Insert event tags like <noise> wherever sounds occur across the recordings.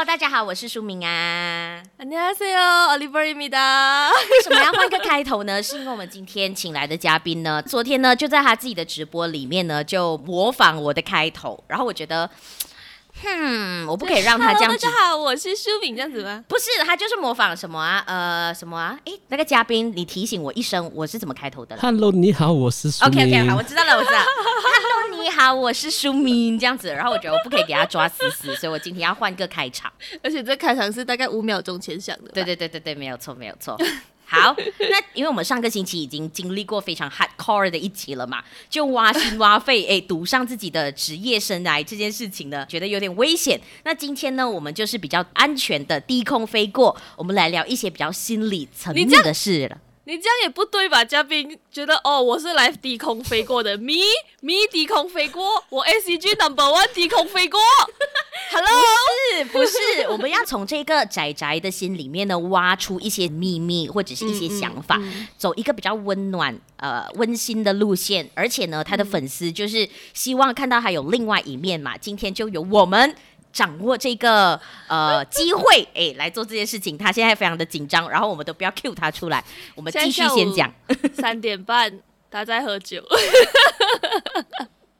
哟，大家好，我是舒明啊。안녕하세요，Oliver 입니다。为什么要换个开头呢？是因为我们今天请来的嘉宾呢，昨天呢就在他自己的直播里面呢就模仿我的开头，然后我觉得。哼，我不可以让他这样子。大家好，我是舒敏，这样子吗？不是，他就是模仿什么啊？呃，什么啊？哎，那个嘉宾，你提醒我一声，我是怎么开头的？Hello，你好，我是舒敏。OK，OK，好，我知道了，我知道。 你好，我是舒明，这样子。然后我觉得我不可以给他抓死死，所以我今天要换个开场。<laughs> 而且这开场是大概五秒钟前想的。对对对对对，没有错，没有错。好，那因为我们上个星期已经经历过非常 hardcore 的一集了嘛，就挖心挖肺，哎，赌上自己的职业生涯这件事情呢，觉得有点危险。那今天呢，我们就是比较安全的低空飞过，我们来聊一些比较心理层面的事了。你这样也不对吧？嘉宾觉得哦，我是来低空飞过的，<laughs> me me 低空飞过，我 ACG number one 低空飞过。<laughs> Hello，不是不是，我们要从这个宅宅的心里面呢，挖出一些秘密或者是一些想法，嗯嗯嗯、走一个比较温暖、呃温馨的路线。而且呢，他的粉丝就是希望看到他有另外一面嘛。今天就由我们。掌握这个呃机会，哎，来做这件事情。他现在非常的紧张，然后我们都不要 cue 他出来，我们继续先讲。三点半，他在喝酒。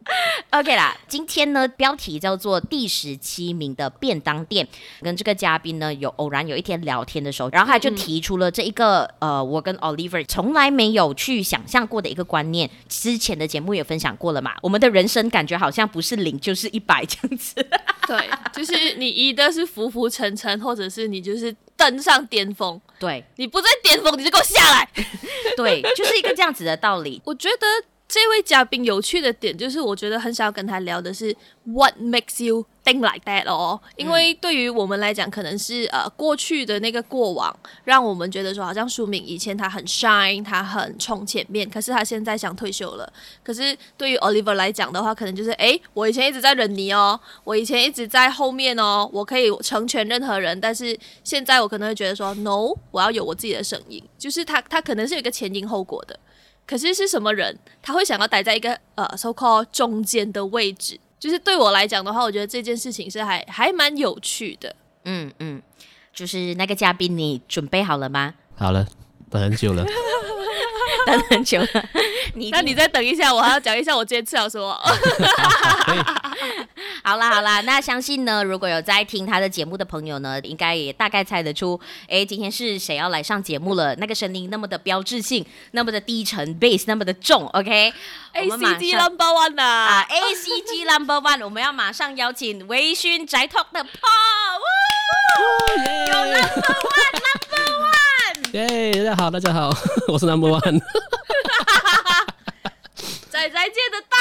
<laughs> OK 啦，今天呢，标题叫做第十七名的便当店，跟这个嘉宾呢有偶然有一天聊天的时候，然后他就提出了这一个、嗯、呃，我跟 Oliver 从来没有去想象过的一个观念。之前的节目也分享过了嘛，我们的人生感觉好像不是零就是一百这样子。<laughs> 对，就是你一的是浮浮沉沉，或者是你就是登上巅峰。对，你不在巅峰，你就给我下来。<laughs> 对，就是一个这样子的道理。我觉得。这位嘉宾有趣的点就是，我觉得很想要跟他聊的是 What makes you think like that 哦？因为对于我们来讲，可能是呃过去的那个过往，让我们觉得说好像舒敏以前他很 shine，他很冲前面，可是他现在想退休了。可是对于 Oliver 来讲的话，可能就是哎，我以前一直在忍你哦，我以前一直在后面哦，我可以成全任何人，但是现在我可能会觉得说 No，我要有我自己的声音。就是他他可能是有一个前因后果的。可是是什么人，他会想要待在一个呃 so called 中间的位置？就是对我来讲的话，我觉得这件事情是还还蛮有趣的。嗯嗯，就是那个嘉宾，你准备好了吗？好了，等很久了，<laughs> <laughs> 等很久了。<laughs> 你那你再等一下，我还要讲一下我今天吃了什么。<laughs> 好啦好啦，那相信呢，如果有在听他的节目的朋友呢，应该也大概猜得出，哎，今天是谁要来上节目了？那个声音那么的标志性，那么的低沉，bass 那么的重，OK？A C G number one 啊，A C G number one，我们要马上邀请微醺宅 Talk 的 Paul，有 number one，number one，耶，大家好，大家好，<laughs> 我是 number one。仔仔界的大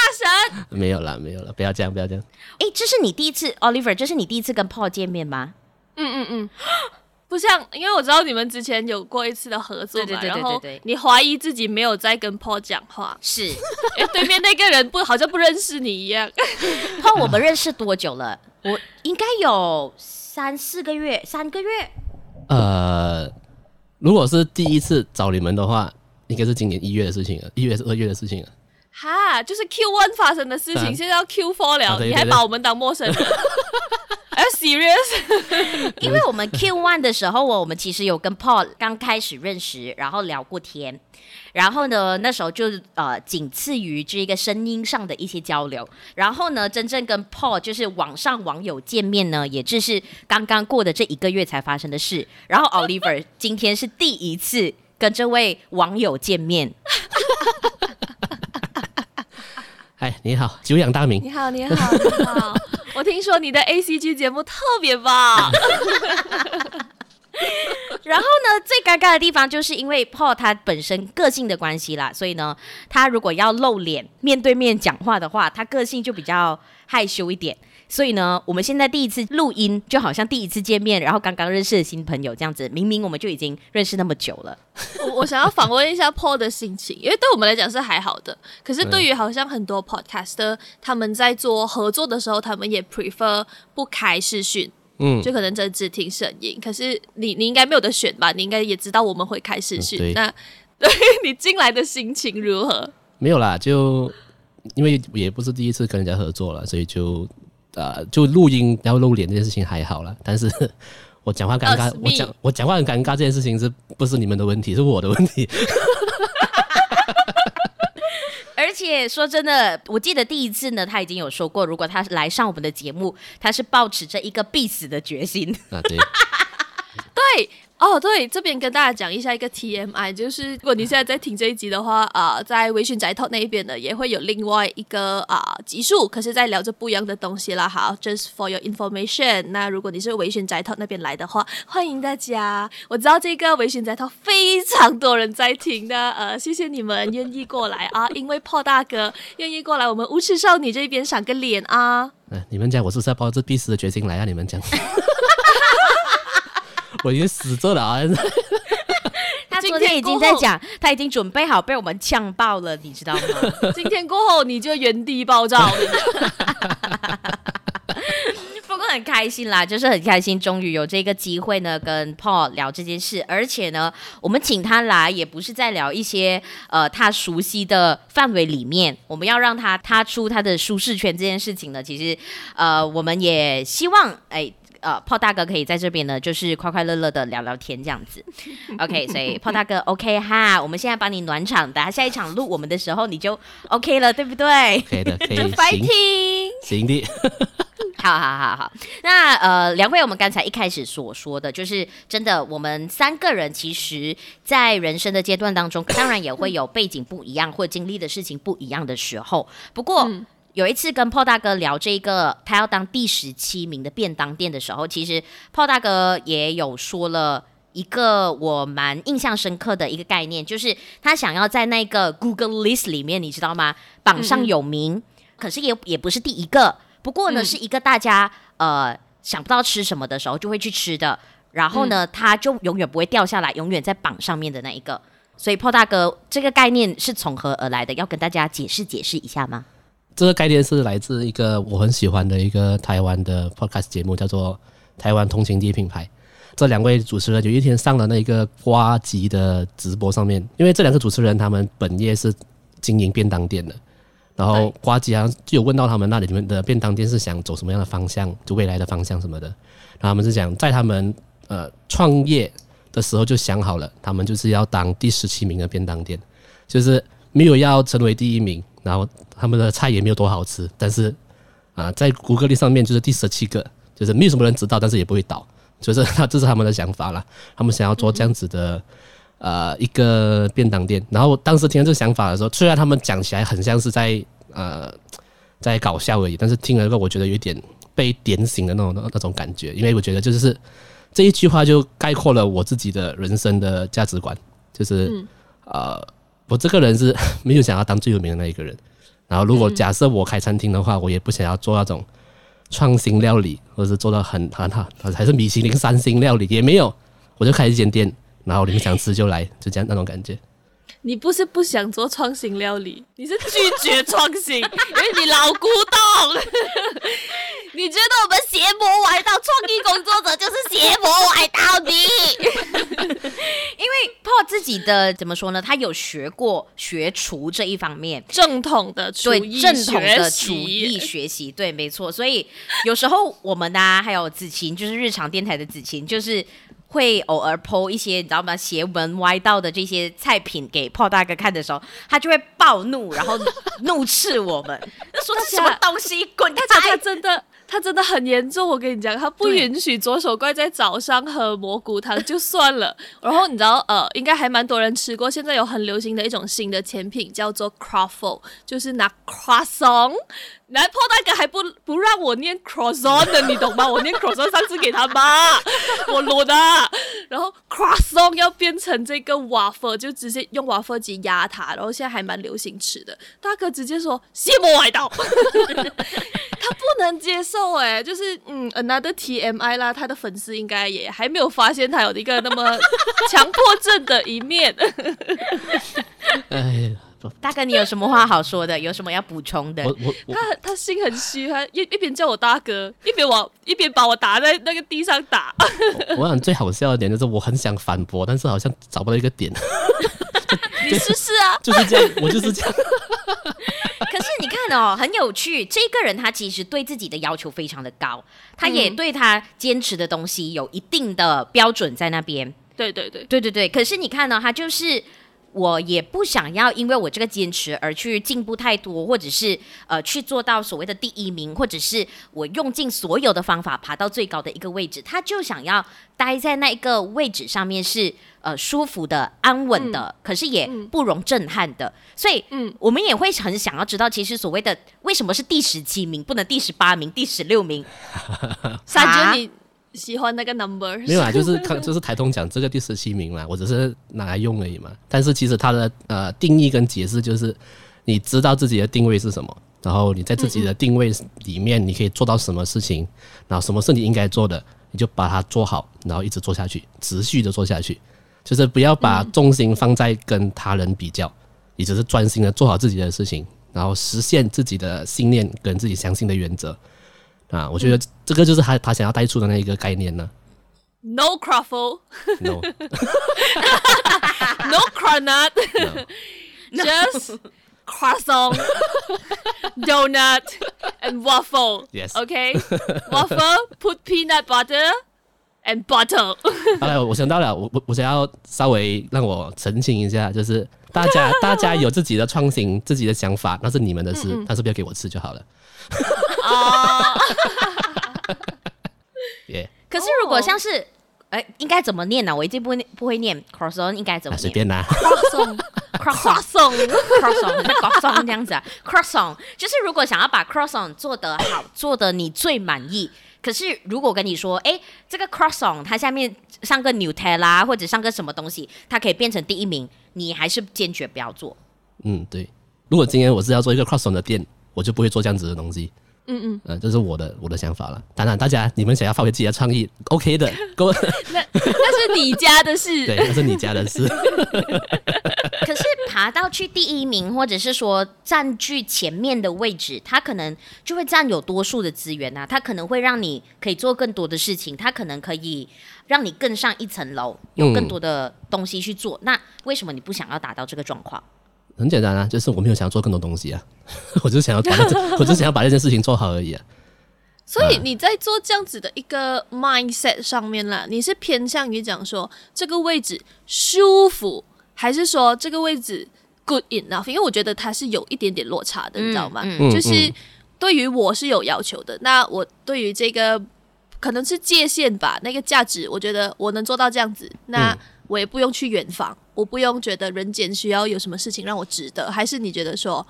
神，没有了，没有了，不要这样，不要这样。哎，这是你第一次，Oliver，这是你第一次跟 Paul 见面吗？嗯嗯嗯，<gasps> 不像，因为我知道你们之前有过一次的合作嘛，对对对对对对，然后你怀疑自己没有在跟 Paul 讲话，是，<laughs> 哎，对面那个人不好像不认识你一样。<laughs> Paul，我们认识多久了？我应该有三四个月，三个月。呃，如果是第一次找你们的话，应该是今年一月的事情了，一月是二月的事情了。哈，就是 Q one 发生的事情，啊、现在要 Q four 了，啊、对对对，你还把我们当陌生人？哎，serious？<laughs> 因为我们 Q one 的时候，我们其实有跟 Paul 刚开始认识，然后聊过天，然后呢，那时候就呃，仅次于这一个声音上的一些交流，然后呢，真正跟 Paul 就是网上网友见面呢，也就是刚刚过的这一个月才发生的事。然后 Oliver <laughs> 今天是第一次跟这位网友见面。<laughs> 哎，你好，久仰大名。你好，你好，你好。我听说你的 ACG 节目特别棒。然后呢，最尴尬的地方就是因为 Paul 他本身个性的关系啦，所以呢，他如果要露脸面对面讲话的话，他个性就比较害羞一点。所以呢，我们现在第一次录音，就好像第一次见面，然后刚刚认识的新朋友这样子。明明我们就已经认识那么久了。我我想要访问一下 Paul 的心情，因为对我们来讲是还好的，可是对于好像很多 Podcaster 他们在做合作的时候，他们也 prefer 不开视讯，嗯，就可能只只听声音。可是你你应该没有得选吧？你应该也知道我们会开视讯。嗯、那对 <laughs> 你进来的心情如何？没有啦，就因为也不是第一次跟人家合作了，所以就。呃，就录音要露脸这件事情还好了，但是 <laughs> 我讲话尴尬，我讲我讲话很尴尬这件事情是不是你们的问题？是我的问题。<laughs> 而且说真的，我记得第一次呢，他已经有说过，如果他来上我们的节目，他是抱持着一个必死的决心。啊，对，<laughs> 对。哦，对，这边跟大家讲一下一个 TMI，就是如果你现在在听这一集的话，啊、呃，在微醺宅 Talk 那一边呢，也会有另外一个啊、呃、集数，可是在聊着不一样的东西啦。好，just for your information。那如果你是微醺宅 Talk 那边来的话，欢迎大家。我知道这个微醺宅 Talk 非常多人在听的，呃，谢谢你们愿意过来啊，<laughs> 因为 Paul 大哥愿意过来我们无耻少女这边赏个脸啊。嗯，你们讲我是不是要抱着必死的决心来啊？你们讲。<laughs> 我已经死这了啊！<laughs> 他昨天已经在讲，他已经准备好被我们呛爆了，你知道吗？<laughs> 今天过后你就原地爆炸。<laughs> 不过很开心啦，就是很开心，终于有这个机会呢，跟 Paul 聊这件事。而且呢，我们请他来，也不是在聊一些呃他熟悉的范围里面，我们要让他踏出他的舒适圈这件事情呢，其实呃，我们也希望哎。呃，Paul 大哥可以在这边呢，就是快快乐乐的聊聊天这样子。<laughs> OK，所以 Paul 大哥 OK 哈，我们现在帮你暖场，等下下一场录我们的时候你就 OK 了，对不对？可以的，<laughs> 可以。Fighting，行的。<laughs> 好好好好，那呃，两位我们刚才一开始所说的就是真的，我们三个人其实，在人生的阶段当中，当然也会有背景不一样或经历的事情不一样的时候，不过。嗯有一次跟 Paul 大哥聊这个，他要当第十七名的便当店的时候，其实 Paul 大哥也有说了一个我蛮印象深刻的一个概念，就是他想要在那个 Google List 里面，你知道吗？榜上有名，嗯、可是也也不是第一个，不过呢，嗯、是一个大家呃想不到吃什么的时候就会去吃的，然后呢，他就永远不会掉下来，永远在榜上面的那一个。所以 Paul 大哥这个概念是从何而来的？要跟大家解释解释一下吗？这个概念是来自一个我很喜欢的一个台湾的 podcast 节目，叫做《台湾通勤第一品牌》。这两位主持人有一天上了那一个瓜吉的直播上面，因为这两个主持人他们本业是经营便当店的，然后瓜吉好像就有问到他们，那里面的便当店是想走什么样的方向，就未来的方向什么的。然后他们是讲，在他们呃创业的时候就想好了，他们就是要当第十七名的便当店，就是没有要成为第一名。然后他们的菜也没有多好吃，但是啊、呃，在谷歌里上面就是第十七个，就是没有什么人知道，但是也不会倒，就是他 <laughs> 这是他们的想法了。他们想要做这样子的呃一个便当店。然后当时听到这个想法的时候，虽然他们讲起来很像是在呃在搞笑而已，但是听了之后我觉得有点被点醒的那种那种感觉，因为我觉得就是这一句话就概括了我自己的人生的价值观，就是、嗯、呃。我这个人是 <laughs> 没有想要当最有名的那一个人，然后如果假设我开餐厅的话，我也不想要做那种创新料理，或者是做到很很好，还是米其林三星料理也没有，我就开一间店，然后你们想吃就来，就这样那种感觉。你不是不想做创新料理，你是拒绝创新，因为你老古董。<laughs> 你觉得我们邪魔歪道创意工作者就是邪魔歪道的？因为 Paul 自己的怎么说呢？他有学过学厨这一方面，正统的厨艺正统的厨艺学习，对，没错。所以有时候我们呢、啊，还有子晴，就是日常电台的子晴，就是。会偶尔 po 一些你知道吗？邪门歪道的这些菜品给 Paul 大哥看的时候，他就会暴怒，然后怒斥我们，<laughs> 说这什么东西，滚开！他真的，他真的很严重。我跟你讲，他不允许左手怪在早上喝蘑菇汤就算了。<laughs> 然后你知道，呃，应该还蛮多人吃过。现在有很流行的一种新的甜品，叫做 Croffle，就是拿 croissant。来破大哥还不不让我念 cross on 的，你懂吗？我念 cross on，上次给他妈，<laughs> 我卤的。然后 cross on 要变成这个 waffle，就直接用 waffle 机压它。然后现在还蛮流行吃的。大哥直接说邪魔歪道，<laughs> 他不能接受哎，就是嗯，another TMI 啦，他的粉丝应该也还没有发现他有一个那么强迫症的一面。<laughs> 哎呀。大哥，你有什么话好说的？有什么要补充的？我我，我他他心很虚，他一一边叫我大哥，一边往一边把我打在那个地上打。<laughs> 我想最好笑的点就是我很想反驳，但是好像找不到一个点。<laughs> 你试试啊！就是这样，我就是这样。<laughs> 可是你看哦，很有趣。这个人他其实对自己的要求非常的高，他也对他坚持的东西有一定的标准在那边。对对对，对对对。可是你看呢，他就是。我也不想要因为我这个坚持而去进步太多，或者是呃去做到所谓的第一名，或者是我用尽所有的方法爬到最高的一个位置。他就想要待在那一个位置上面是呃舒服的、安稳的，嗯、可是也不容震撼的。所以，嗯，我们也会很想要知道，其实所谓的为什么是第十七名，不能第十八名、第十六名？三姐你。喜欢那个 number 没有啊，<laughs> 就是看就是台通讲这个第十七名嘛，我只是拿来用而已嘛。但是其实它的呃定义跟解释就是，你知道自己的定位是什么，然后你在自己的定位里面你可以做到什么事情，然后什么是你应该做的，你就把它做好，然后一直做下去，持续的做下去，就是不要把重心放在跟他人比较，你只是专心的做好自己的事情，然后实现自己的信念跟自己相信的原则。啊，我觉得这个就是他他想要带出的那一个概念呢。No cruffle，no，no cronut，just croissant，donut and waffle。Yes，OK，waffle put peanut butter and butter。好了，我想到了，我我我想要稍微让我澄清一下，就是大家大家有自己的创新，自己的想法，那是你们的事，但是不要给我吃就好了。<laughs> 哦，可是如果像是，哎、欸，应该怎么念呢？我一直不会不会念 croissant，应该怎么念？随便啦，croissant，croissant，croissant，croissant 这样子啊，croissant 就是如果想要把 croissant 做得好，做得你最满意。可是如果跟你说，哎、欸，这个 croissant 它下面上个 Nutella 或者上个什么东西，它可以变成第一名，你还是坚决不要做。嗯，对。如果今天我是要做一个 croissant 的店。我就不会做这样子的东西，嗯嗯，呃，这是我的我的想法了。当然，大家你们想要发挥自己的创意，OK 的，<laughs> 够。那那是你家的事，<laughs> 对，那是你家的事。<laughs> 可是爬到去第一名，或者是说占据前面的位置，他可能就会占有多数的资源啊，他可能会让你可以做更多的事情，他可能可以让你更上一层楼，有更多的东西去做。嗯、那为什么你不想要达到这个状况？很简单啊，就是我没有想要做更多东西啊，<laughs> 我就想要把这，我就想要把这件事情做好而已啊。<laughs> 所以你在做这样子的一个 mindset 上面啦，你是偏向于讲说这个位置舒服，还是说这个位置 good enough？因为我觉得它是有一点点落差的，嗯、你知道吗？嗯、就是对于我是有要求的，那我对于这个可能是界限吧，那个价值，我觉得我能做到这样子，那我也不用去远方。我不用觉得人间需要有什么事情让我值得，还是你觉得说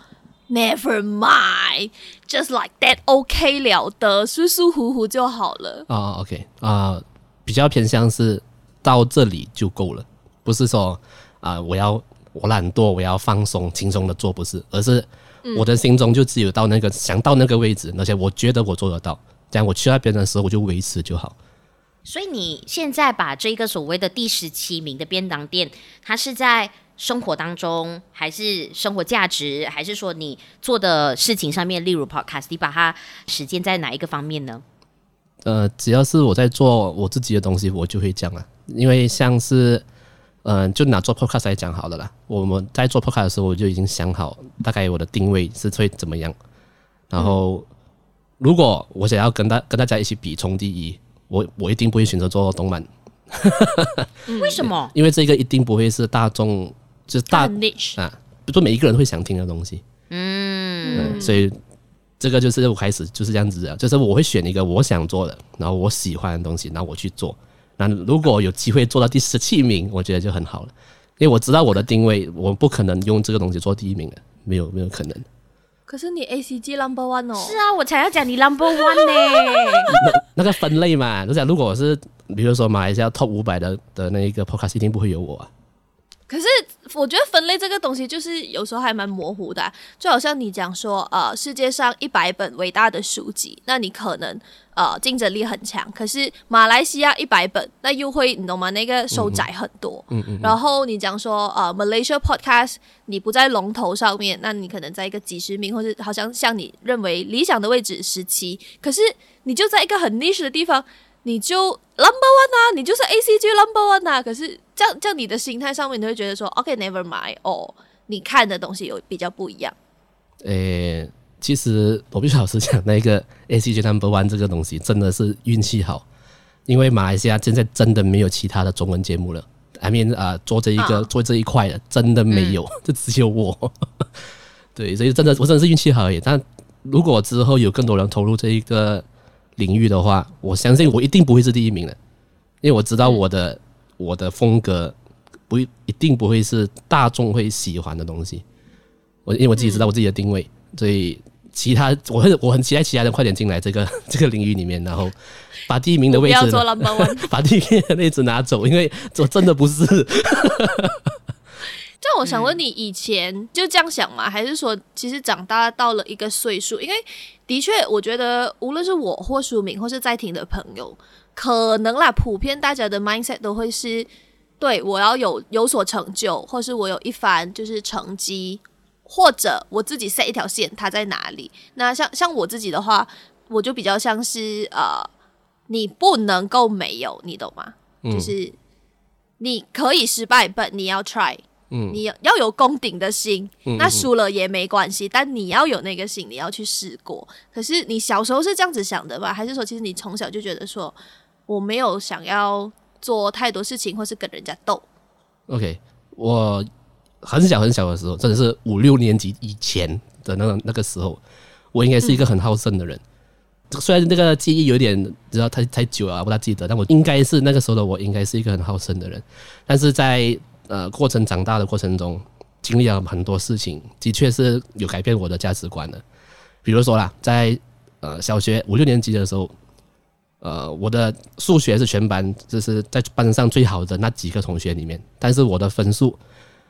Never mind，just like that OK 了得，舒舒服服就好了。啊、，OK，啊、比较偏向是到这里就够了，不是说啊、我要我懒惰，我要放松轻松的做，不是，而是我的心中就只有到那个、想到那个位置，而且我觉得我做得到，这样我去那边的时候我就维持就好。所以你现在把这个所谓的第十七名的便当店，它是在生活当中，还是生活价值，还是说你做的事情上面，例如 podcast，你把它实践在哪一个方面呢？呃，只要是我在做我自己的东西，我就会讲啊。因为像是，嗯、就拿做 podcast 来讲好了啦。我们在做 podcast 的时候，我就已经想好大概我的定位是会怎么样。然后，如果我想要跟大跟大家一起比冲第一。我我一定不会选择做动漫，为什么？因为这个一定不会是大众，就是大啊，不说每一个人会想听的东西。嗯，嗯，所以这个就是我开始就是这样子的，就是我会选一个我想做的，然后我喜欢的东西，然后我去做。那如果有机会做到第十七名，我觉得就很好了，因为我知道我的定位，我不可能用这个东西做第一名的，没有没有可能。可是你 A C G number one 哦，是啊，我才要讲你 number one <laughs> 呢。那那个分类嘛，就讲如果我是比如说马来西亚 top 五百的的那一个 podcast，一定不会有我啊。可是我觉得分类这个东西就是有时候还蛮模糊的啊，就好像你讲说，呃，世界上一百本伟大的书籍，那你可能呃竞争力很强，可是马来西亚一百本，那又会你懂吗？那个收窄很多。嗯嗯。然后你讲说，呃，Malaysia Podcast，你不在龙头上面，那你可能在一个几十名，或者好像像你认为理想的位置十七，可是你就在一个很 niche 的地方。你就 number one 啊，你就是 ACG number one 啊。可是这样，这样你的心态上面，你会觉得说，OK，never mind，哦，你看的东西有比较不一样。诶，其实我必须老实讲，那个 ACG Number One 这个东西真的是运气好，因为马来西亚现在真的没有其他的中文节目了。I mean 啊，做这一个、啊、做这一块的真的没有，就、嗯、<laughs> 只有我。<laughs> 对，所以真的我真的是运气好而已。但如果之后有更多人投入这一个领域的话，我相信我一定不会是第一名的，因为我知道我的、嗯、我的风格不一定不会是大众会喜欢的东西。我因为我自己知道我自己的定位，嗯、所以。其他我很我很期待其他人快点进来这个 <laughs> 这个领域里面，然后把第一名的位置，<laughs> 把第一名的位置拿走，因为我真的不是。这样我想问你，以前就这样想吗？还是说，其实长大到了一个岁数？因为的确，我觉得无论是我或书明或是在听的朋友，可能啦，普遍大家的 mindset 都会是对我要有有所成就，或是我有一番就是成绩。或者我自己 set 一条线，它在哪里？那像像我自己的话，我就比较像是呃，你不能够没有，你懂吗？嗯、就是你可以失败，but 你要 try，嗯，你要要有攻顶的心。嗯、那输了也没关系，嗯、但你要有那个心，你要去试过。可是你小时候是这样子想的吧？还是说，其实你从小就觉得说，我没有想要做太多事情，或是跟人家斗？OK，我。很小很小的时候，真的是五六年级以前的那个那个时候，我应该是一个很好胜的人。嗯、虽然那个记忆有点知道太太久了，不大记得，但我应该是那个时候的我，应该是一个很好胜的人。但是在呃过程长大的过程中，经历了很多事情，的确是有改变我的价值观的。比如说啦，在呃小学五六年级的时候，呃我的数学是全班就是在班上最好的那几个同学里面，但是我的分数。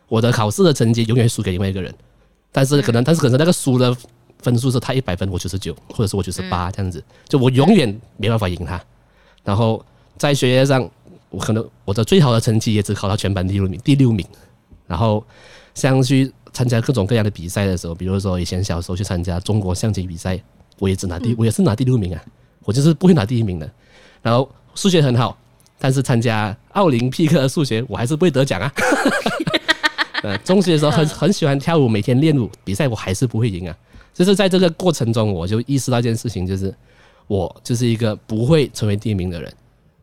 我的考试的成绩永远输给另外一个人，但是可能，但是可能那个输的分数是他一百分，我九十九，或者是我九十八这样子，就我永远没办法赢他。然后在学业上，我可能我的最好的成绩也只考到全班第六名，第六名。然后像去参加各种各样的比赛的时候，比如说以前小时候去参加中国象棋比赛，我也只拿第，我也是拿第六名啊，我就是不会拿第一名的。然后数学很好，但是参加奥林匹克数学，我还是不会得奖啊。<laughs> 呃，中学的时候很很喜欢跳舞，每天练舞，比赛我还是不会赢啊。就是在这个过程中，我就意识到一件事情，就是我就是一个不会成为第一名的人，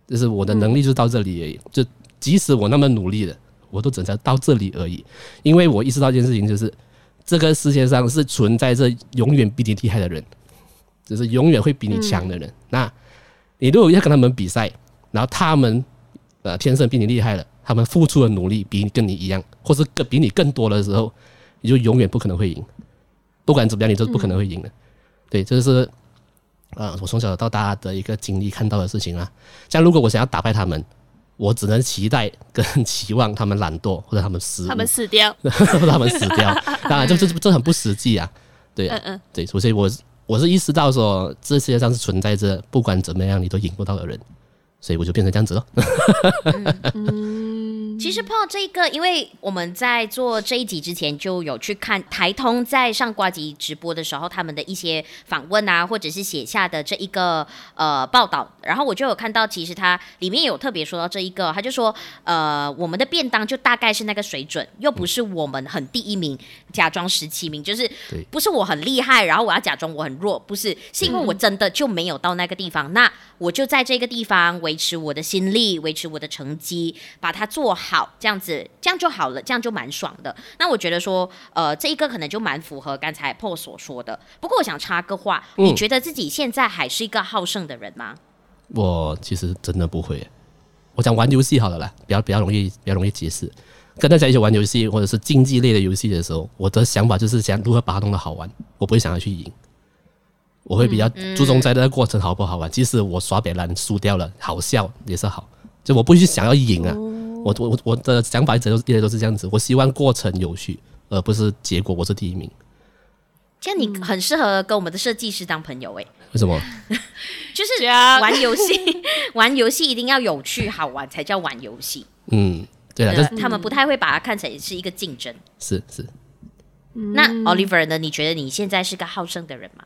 就是我的能力就到这里而已。就即使我那么努力的，我都只能到这里而已。因为我意识到一件事情，就是这个世界上是存在着永远比你厉害的人，就是永远会比你强的人。那你如果要跟他们比赛，然后他们呃天生比你厉害了。他们付出的努力比跟你一样，或是更比你更多的时候，你就永远不可能会赢。不管怎么样，你都不可能会赢的。对，这就是啊，我从小到大的一个经历看到的事情啊。像如果我想要打败他们，我只能期待跟期望他们懒惰，或者他们死，他们死掉，或 <laughs> 者他们死掉。<laughs> 当然，这这这很不实际啊。对啊，对，所以我我是意识到说，这世界上是存在着不管怎么样你都赢不到的人，所以我就变成这样子了。嗯其实 Paul 这个，因为我们在做这一集之前就有去看台通在上瓜集直播的时候，他们的一些访问啊，或者是写下的这一个呃报道，然后我就有看到，其实他里面有特别说到这一个，他就说呃我们的便当就大概是那个水准，又不是我们很第一名，假装十七名，就是不是我很厉害，然后我要假装我很弱，不是，是因为我真的就没有到那个地方，那我就在这个地方维持我的心力，维持我的成绩，把它做好。好，这样子，这样就好了，这样就蛮爽的。那我觉得说，呃，这一个可能就蛮符合刚才 Paul 所说的。不过我想插个话，嗯、你觉得自己现在还是一个好胜的人吗？我其实真的不会。我想玩游戏好了啦，比较比较容易，比较容易解释。跟大家一起玩游戏或者是竞技类的游戏的时候，我的想法就是想如何把它弄得好玩，我不会想要去赢。我会比较注重在那个过程好不好玩。嗯嗯、即使我耍别人输掉了，好笑也是好。就我不会去想要赢啊。哦我我我的想法一直都一直都是这样子，我希望过程有序，而不是结果我是第一名。这样你很适合跟我们的设计师当朋友诶、欸？为什么？<laughs> 就是玩游戏，<laughs> 玩游戏一定要有趣好玩才叫玩游戏。嗯，对啊，就是他们不太会把它看成是一个竞争。是是。那 Oliver 呢？你觉得你现在是个好胜的人吗？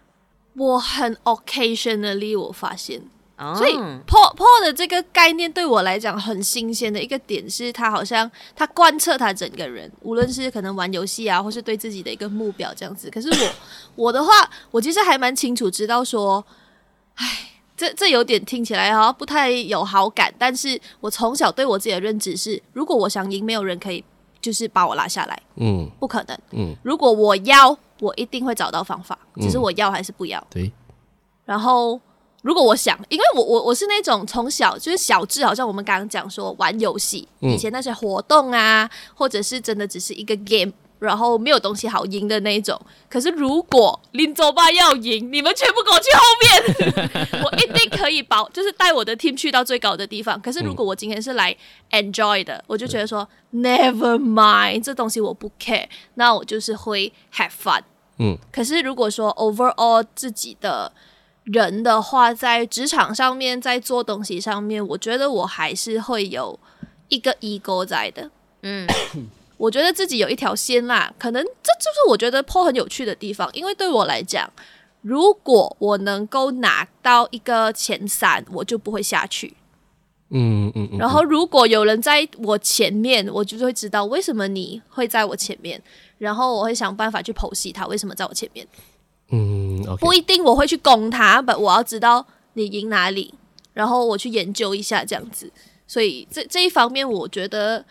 我很 occasionally 我发现。哦、所以 Paul Paul 的这个概念对我来讲很新鲜的一个点是，他好像他贯彻他整个人，无论是可能玩游戏啊，或是对自己的一个目标这样子。可是我 <laughs> 我的话，我其实还蛮清楚知道说，唉，这这有点听起来好像不太有好感。但是我从小对我自己的认知是，如果我想赢，没有人可以就是把我拉下来，嗯，不可能，嗯。如果我要，我一定会找到方法，只是我要还是不要。对，然后。如果我想，因为我我我是那种从小就是小智，好像我们刚刚讲说玩游戏，嗯、以前那些活动啊，或者是真的只是一个 game，然后没有东西好赢的那一种。可是如果林走吧要赢，你们全部给我去后面，<laughs> 我一定可以保，就是带我的 team 去到最高的地方。可是如果我今天是来 enjoy 的，我就觉得说、嗯、never mind，这东西我不 care，那我就是会 have fun。嗯，可是如果说 overall 自己的。人的话，在职场上面，在做东西上面，我觉得我还是会有一个 ego 在的。嗯，<coughs> 我觉得自己有一条线啦，可能这就是我觉得 Paul 很有趣的地方。因为对我来讲，如果我能够拿到一个前三，我就不会下去。嗯嗯，嗯。然后，如果有人在我前面，我就会知道为什么你会在我前面，然后我会想办法去剖析他为什么在我前面。嗯，okay. 不一定我会去攻他，但我要知道你赢哪里，然后我去研究一下这样子。所以这这一方面，我觉得，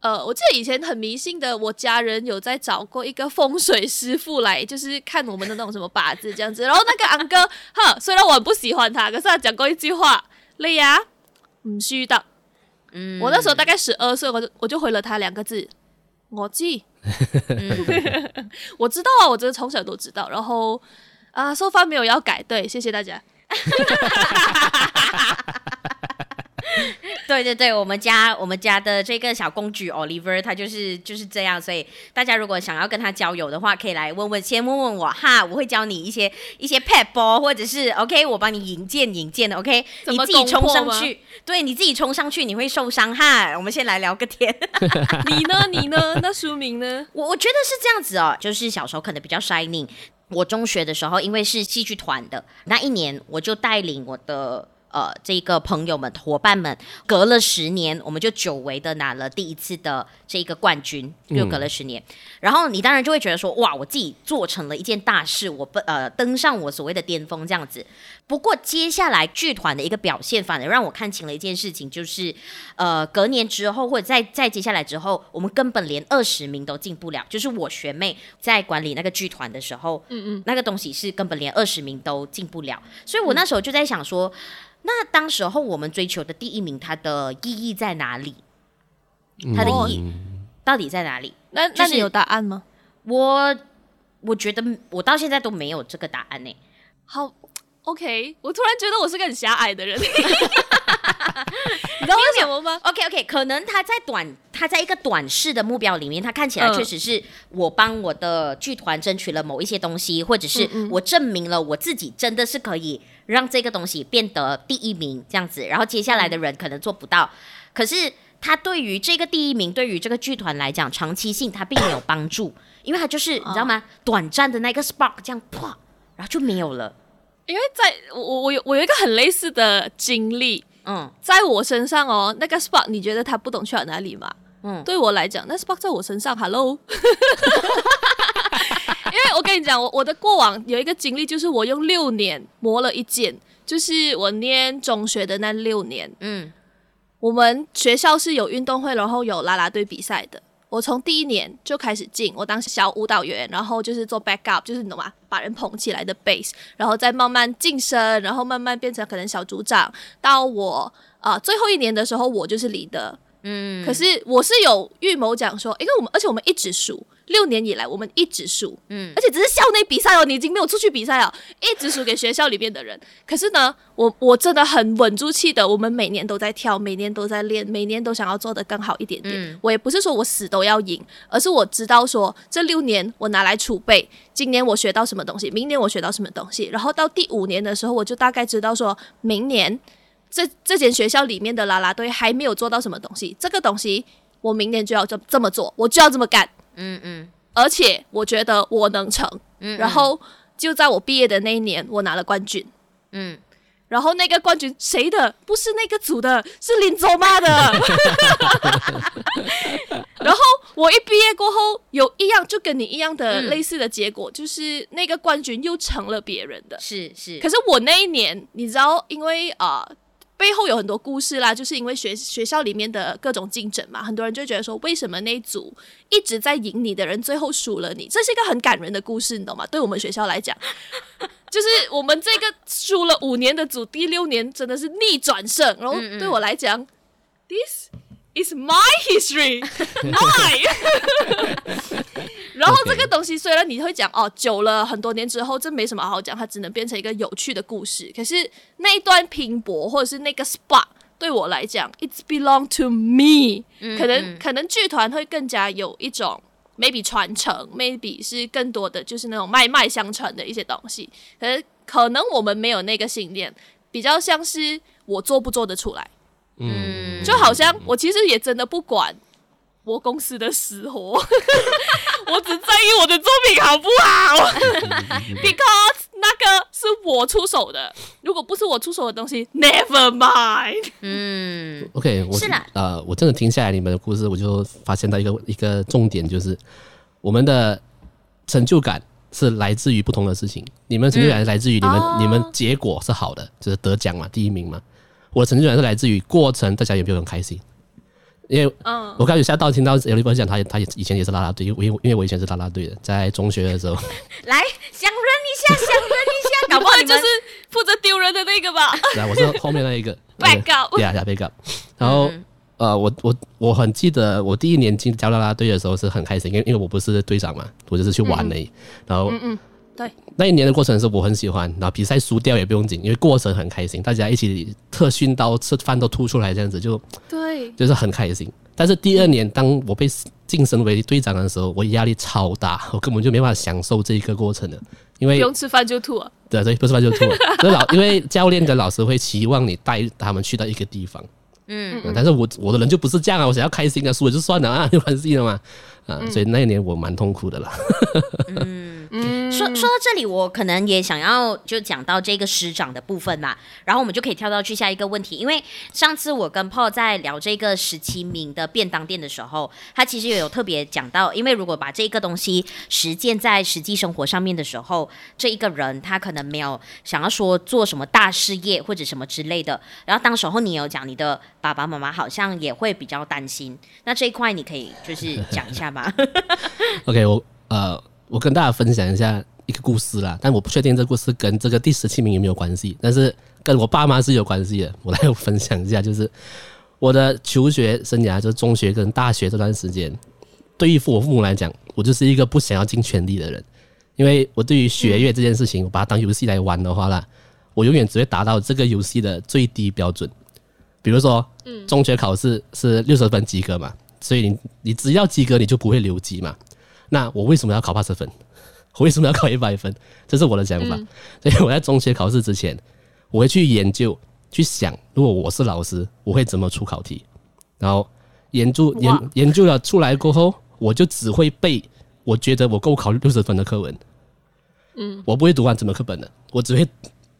呃，我记得以前很迷信的，我家人有在找过一个风水师傅来，就是看我们的那种什么八字这样子。然后那个昂哥，哈，虽然我很不喜欢他，可是他讲过一句话：“累呀，唔需的。”嗯，我那时候大概十二岁，我就我就回了他两个字：“我记。” <laughs> 我知道啊，我真的从小都知道。然后啊，收发没有要改，对，谢谢大家。<laughs> <laughs> 对对对，我们家我们家的这个小公举 Oliver，他就是就是这样。所以大家如果想要跟他交友的话，可以来问问，先问问我哈，我会教你一些一些 pet ball，，或者是 OK，我帮你引荐引荐的 OK，你自己冲上去，对，你自己冲上去你会受伤哈。<laughs> 我们先来聊个天，<laughs> 你呢？你呢？那书名呢？我我觉得是这样子哦，就是小时候可能比较 shining。我中学的时候，因为是戏剧团的，那一年我就带领我的。呃，这个朋友们、伙伴们，隔了十年，我们就久违的拿了第一次的这个冠军，又隔了十年。嗯、然后你当然就会觉得说，哇，我自己做成了一件大事，我不呃登上我所谓的巅峰这样子。不过接下来剧团的一个表现，反而让我看清了一件事情，就是呃，隔年之后或者再再接下来之后，我们根本连二十名都进不了。就是我学妹在管理那个剧团的时候，嗯嗯，那个东西是根本连二十名都进不了。所以我那时候就在想说。那当时候我们追求的第一名，它的意义在哪里？它的意义到底在哪里？那那你有答案吗？我我觉得我到现在都没有这个答案呢。好，OK，我突然觉得我是个很狭隘的人。<laughs> 你知道为什么吗？OK OK，可能他在短，他在一个短视的目标里面，他看起来确实是我帮我的剧团争取了某一些东西，或者是我证明了我自己真的是可以让这个东西变得第一名这样子。然后接下来的人可能做不到，可是他对于这个第一名，对于这个剧团来讲，长期性他并没有帮助，因为他就是你知道吗？短暂的那个 spark 这样啪，然后就没有了。因为在我我有我有一个很类似的经历。嗯，在我身上哦，那个 spark 你觉得他不懂去了哪里吗？嗯，对我来讲，那 spark 在我身上，Hello。<laughs> 因为我跟你讲，我我的过往有一个经历，就是我用六年磨了一剑，就是我念中学的那六年。嗯，我们学校是有运动会，然后有啦啦队比赛的。我从第一年就开始进，我当小舞蹈员，然后就是做 backup，就是你懂吗？把人捧起来的 base，然后再慢慢晋升，然后慢慢变成可能小组长。到我啊、呃、最后一年的时候，我就是 leader。嗯，可是我是有预谋讲说，因为我们而且我们一直输。六年以来，我们一直输，嗯，而且只是校内比赛哦，你已经没有出去比赛了，一直输给学校里面的人。可是呢，我我真的很稳住气的，我们每年都在跳，每年都在练，每年都想要做的更好一点点。嗯，我也不是说我死都要赢，而是我知道说这六年我拿来储备，今年我学到什么东西，明年我学到什么东西，然后到第五年的时候，我就大概知道说明年这这间学校里面的啦啦队还没有做到什么东西，这个东西我明年就要这这么做，我就要这么干。嗯嗯，而且我觉得我能成，嗯，嗯，然后就在我毕业的那一年，我拿了冠军，嗯，然后那个冠军谁的？不是那个组的，是林州妈的。<laughs> 然后我一毕业过后，有一样就跟你一样的类似的结果，嗯、就是那个冠军又成了别人的。是是。可是我那一年，你知道，因为啊、呃，背后有很多故事啦，就是因为学学校里面的各种竞争嘛，很多人就觉得说，为什么那一组一直在赢你的人，最后输了你？这是一个很感人的故事，你懂吗？对我们学校来讲。<laughs> 就是我们这个输了五年的组，第六年真的是逆转胜。然后对我来讲、嗯嗯、，This is my history，my。<laughs> 然后这个东西虽然你会讲哦，久了很多年之后，这没什么好讲，它只能变成一个有趣的故事。可是那一段拼搏或者是那个 spot，对我来讲，It's belong to me、嗯。可能可能剧团会更加有一种。maybe 传承，maybe 是更多的就是那种脉脉相传的一些东西，可是可能我们没有那个信念，比较像是我做不做得出来，嗯，就好像我其实也真的不管我公司的死活，<laughs> 我只在意我的作品好不好，because 那个是我出手的，如果不是我出手的东西，never mind。嗯，OK，我是啦，呃，我真的听下来你们的故事，我就发现到一个一个重点，就是我们的成就感是来自于不同的事情。你们成就感是来自于你们、嗯、你们结果是好的，就是得奖嘛，第一名嘛。我的成就感是来自于过程，大家有没有很开心？因为我刚才有下到听到有一波讲，他他也以前也是啦啦队，因为因为我以前是啦啦队的，在中学的时候。<laughs> 来，想认一下，想认一下，搞不好就是负责丢人的那个吧？<laughs> 来，我是后面那一个。backup，对啊，backup。然后呃，我我我很记得我第一年进加啦啦队的时候是很开心，因为因为我不是队长嘛，我就是去玩而已。然后嗯嗯，对，那一年的过程是我很喜欢，然后比赛输掉也不用紧，因为过程很开心，大家一起特训到吃饭都吐出来这样子就对。就是很开心，但是第二年当我被晋升为队长的时候，我压力超大，<laughs> 我根本就没办法享受这一个过程了，因为不用吃饭就吐啊。对对，不吃饭就吐了。所以老因为教练跟老师会期望你带他们去到一个地方，嗯，嗯，但是我我的人就不是这样啊，我想要开心啊，输了就算了啊，没关系了嘛，啊，所以那一年我蛮痛苦的啦。嗯 <laughs> 嗯，说说到这里，我可能也想要就讲到这个师长的部分嘛，然后我们就可以跳到去下一个问题，因为上次我跟 Paul 在聊这个十七名的便当店的时候，他其实也有特别讲到，因为如果把这个东西实践在实际生活上面的时候，这一个人他可能没有想要说做什么大事业或者什么之类的，然后当时候你有讲你的爸爸妈妈好像也会比较担心，那这一块你可以就是讲一下吗？<laughs> OK，我呃。我跟大家分享一下一个故事啦，但我不确定这个故事跟这个第十七名有没有关系，但是跟我爸妈是有关系的。我来分享一下，就是我的求学生涯，就是中学跟大学这段时间，对于我父母来讲，我就是一个不想要尽全力的人，因为我对于学业这件事情，我把它当游戏来玩的话啦，我永远只会达到这个游戏的最低标准。比如说，中学考试是六十分及格嘛，所以你你只要及格，你就不会留级嘛。那我为什么要考八十分？<laughs> 我为什么要考一百分？这是我的想法。嗯、所以我在中学考试之前，我会去研究、去想，如果我是老师，我会怎么出考题。然后研究研研究了出来过后，我就只会背我觉得我够考六十分的课文。嗯，我不会读完整个课本的，我只会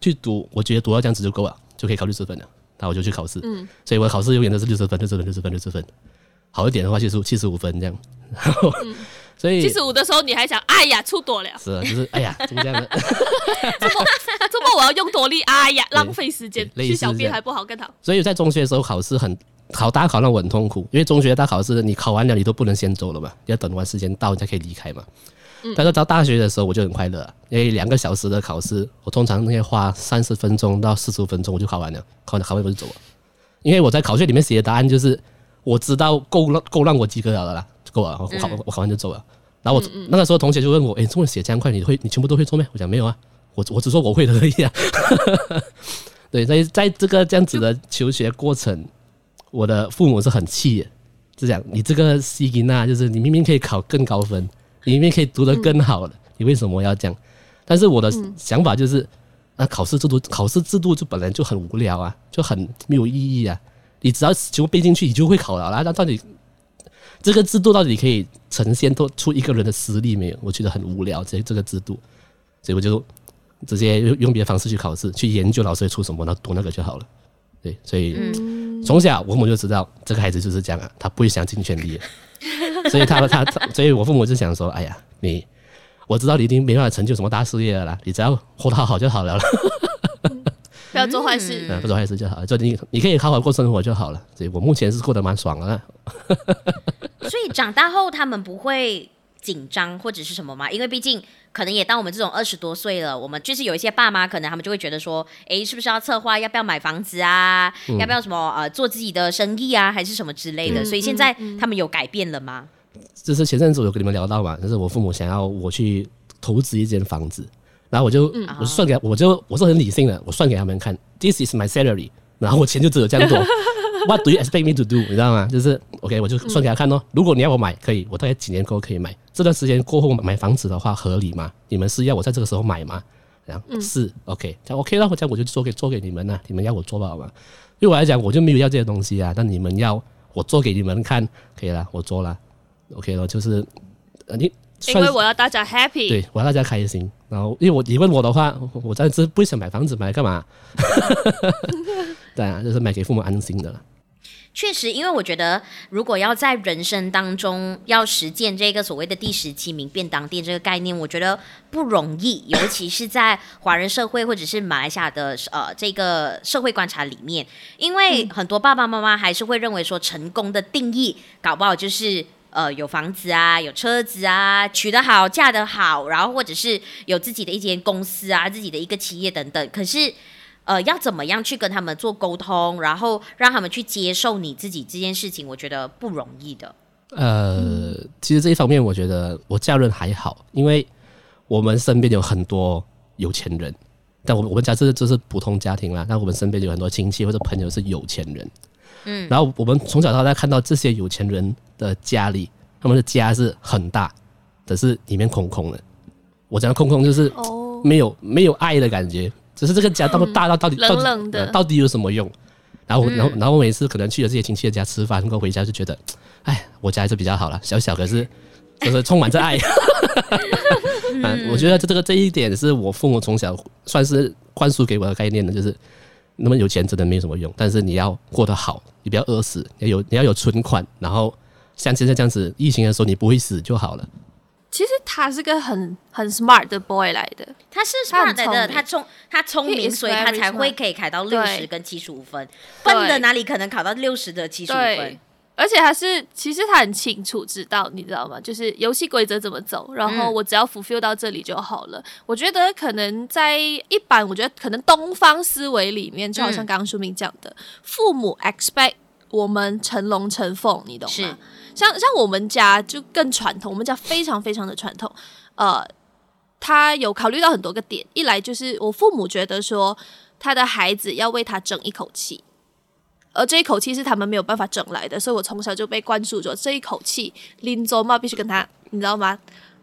去读，我觉得读到这样子就够了，就可以考六十分了。那我就去考试。嗯，所以我考试永远都是六十分、六十分、六十分、六十分。好一点的话，就是七十五分这样。然后。嗯 <laughs> 所以七十五的时候，你还想，哎呀，出多了。是啊，就是哎呀，怎么这样的？这么这么我要用多力？哎呀，浪费时间，<laughs> 去小便还不好更好。所以在中学的时候考试很考大考让我很痛苦，因为中学大考试你考完了你都不能先走了嘛，要等完时间到你才可以离开嘛。嗯、但是到大学的时候我就很快乐，因为两个小时的考试，我通常那些花三十分钟到四十五分钟我就考完了，考完考完我就走了。因为我在考卷里面写的答案就是我知道够让够让我及格了的啦。够了，我考我考完就走了。然后我那个时候同学就问我：“哎，这么写这样快，你会你全部都会做吗？”我讲没有啊，我我只说我会的而已啊。<laughs> 对，所以在这个这样子的求学过程，我的父母是很气的，就讲你这个西吉娜，就是你明明可以考更高分，你明明可以读得更好的，你为什么要这样？但是我的想法就是，那考试制度考试制度就本来就很无聊啊，就很没有意义啊。你只要全部背进去，你就会考了。那那到底？这个制度到底可以呈现出一个人的实力没有？我觉得很无聊，这这个制度，所以我就直接用用别的方式去考试，去研究老师会出什么，然后读那个就好了。对，所以从、嗯、小我父母就知道这个孩子就是这样啊，他不会想尽全力，<laughs> 所以他他他，所以我父母就想说，哎呀，你我知道你已经没办法成就什么大事业了啦，你只要活得好好就好了，不要做坏事，嗯，不做坏事就好了，就你你可以好好过生活就好了。所以我目前是过得蛮爽的。<laughs> 所以长大后他们不会紧张或者是什么吗？因为毕竟。可能也当我们这种二十多岁了，我们就是有一些爸妈，可能他们就会觉得说，哎，是不是要策划要不要买房子啊？嗯、要不要什么呃做自己的生意啊？还是什么之类的？嗯、所以现在他们有改变了吗？就是前阵子我有跟你们聊到嘛，就是我父母想要我去投资一间房子，然后我就、嗯、我就算给，我就我是很理性的，我算给他们看，This is my salary，<laughs> 然后我钱就只有这样多。<laughs> What do you expect me to do？你知道吗？就是 OK，我就算给他看哦。如果你要我买，可以，我大概几年过后可以买。这段时间过后买房子的话合理吗？你们是要我在这个时候买吗？这样是 OK，这样 OK，那我这样我就做给做给你们了。你们要我做吧，好吗？对我来讲，我就没有要这些东西啊。但你们要我做给你们看，可以了，我做了 OK 了。就是你因为我要大家 happy，对，我要大家开心。然后因为我你问我的话，我暂时不想买房子，买来干嘛？<laughs> 对啊，就是买给父母安心的了。确实，因为我觉得，如果要在人生当中要实践这个所谓的第十七名便当店这个概念，我觉得不容易，尤其是在华人社会或者是马来西亚的呃这个社会观察里面，因为很多爸爸妈妈还是会认为说，成功的定义搞不好就是呃有房子啊，有车子啊，娶得好，嫁得好，然后或者是有自己的一间公司啊，自己的一个企业等等，可是。呃，要怎么样去跟他们做沟通，然后让他们去接受你自己这件事情，我觉得不容易的。呃，其实这一方面，我觉得我家人还好，因为我们身边有很多有钱人，但我我们家这这是普通家庭啦。那我们身边有很多亲戚或者朋友是有钱人，嗯，然后我们从小到大看到这些有钱人的家里，他们的家是很大，可是里面空空的。我讲的空空就是没有、哦、没有爱的感觉。只是这个家到大到到底冷冷的到底有什么用？然后然后然后每次可能去了这些亲戚的家吃饭，能够回家就觉得，哎，我家还是比较好了，小小可是就是充满着爱。<laughs> 嗯，我觉得这这个这一点是我父母从小算是灌输给我的概念的，就是那么有钱真的没什么用，但是你要过得好，你不要饿死，你要有你要有存款，然后像现在这样子疫情的时候你不会死就好了。其实他是个很很 smart 的 boy 来的，他是 smart 的，他聪他聪明，所以他才会可以考到六十跟七十五分。笨的哪里可能考到六十的七十五分？而且他是其实他很清楚知道，你知道吗？就是游戏规则怎么走，然后我只要 fulfill 到这里就好了。嗯、我觉得可能在一般，我觉得可能东方思维里面，就好像刚刚书明讲的，嗯、父母 expect 我们成龙成凤，你懂吗？像像我们家就更传统，我们家非常非常的传统，呃，他有考虑到很多个点，一来就是我父母觉得说他的孩子要为他争一口气，而这一口气是他们没有办法争来的，所以我从小就被灌输着这一口气，林州嘛必须跟他，你知道吗？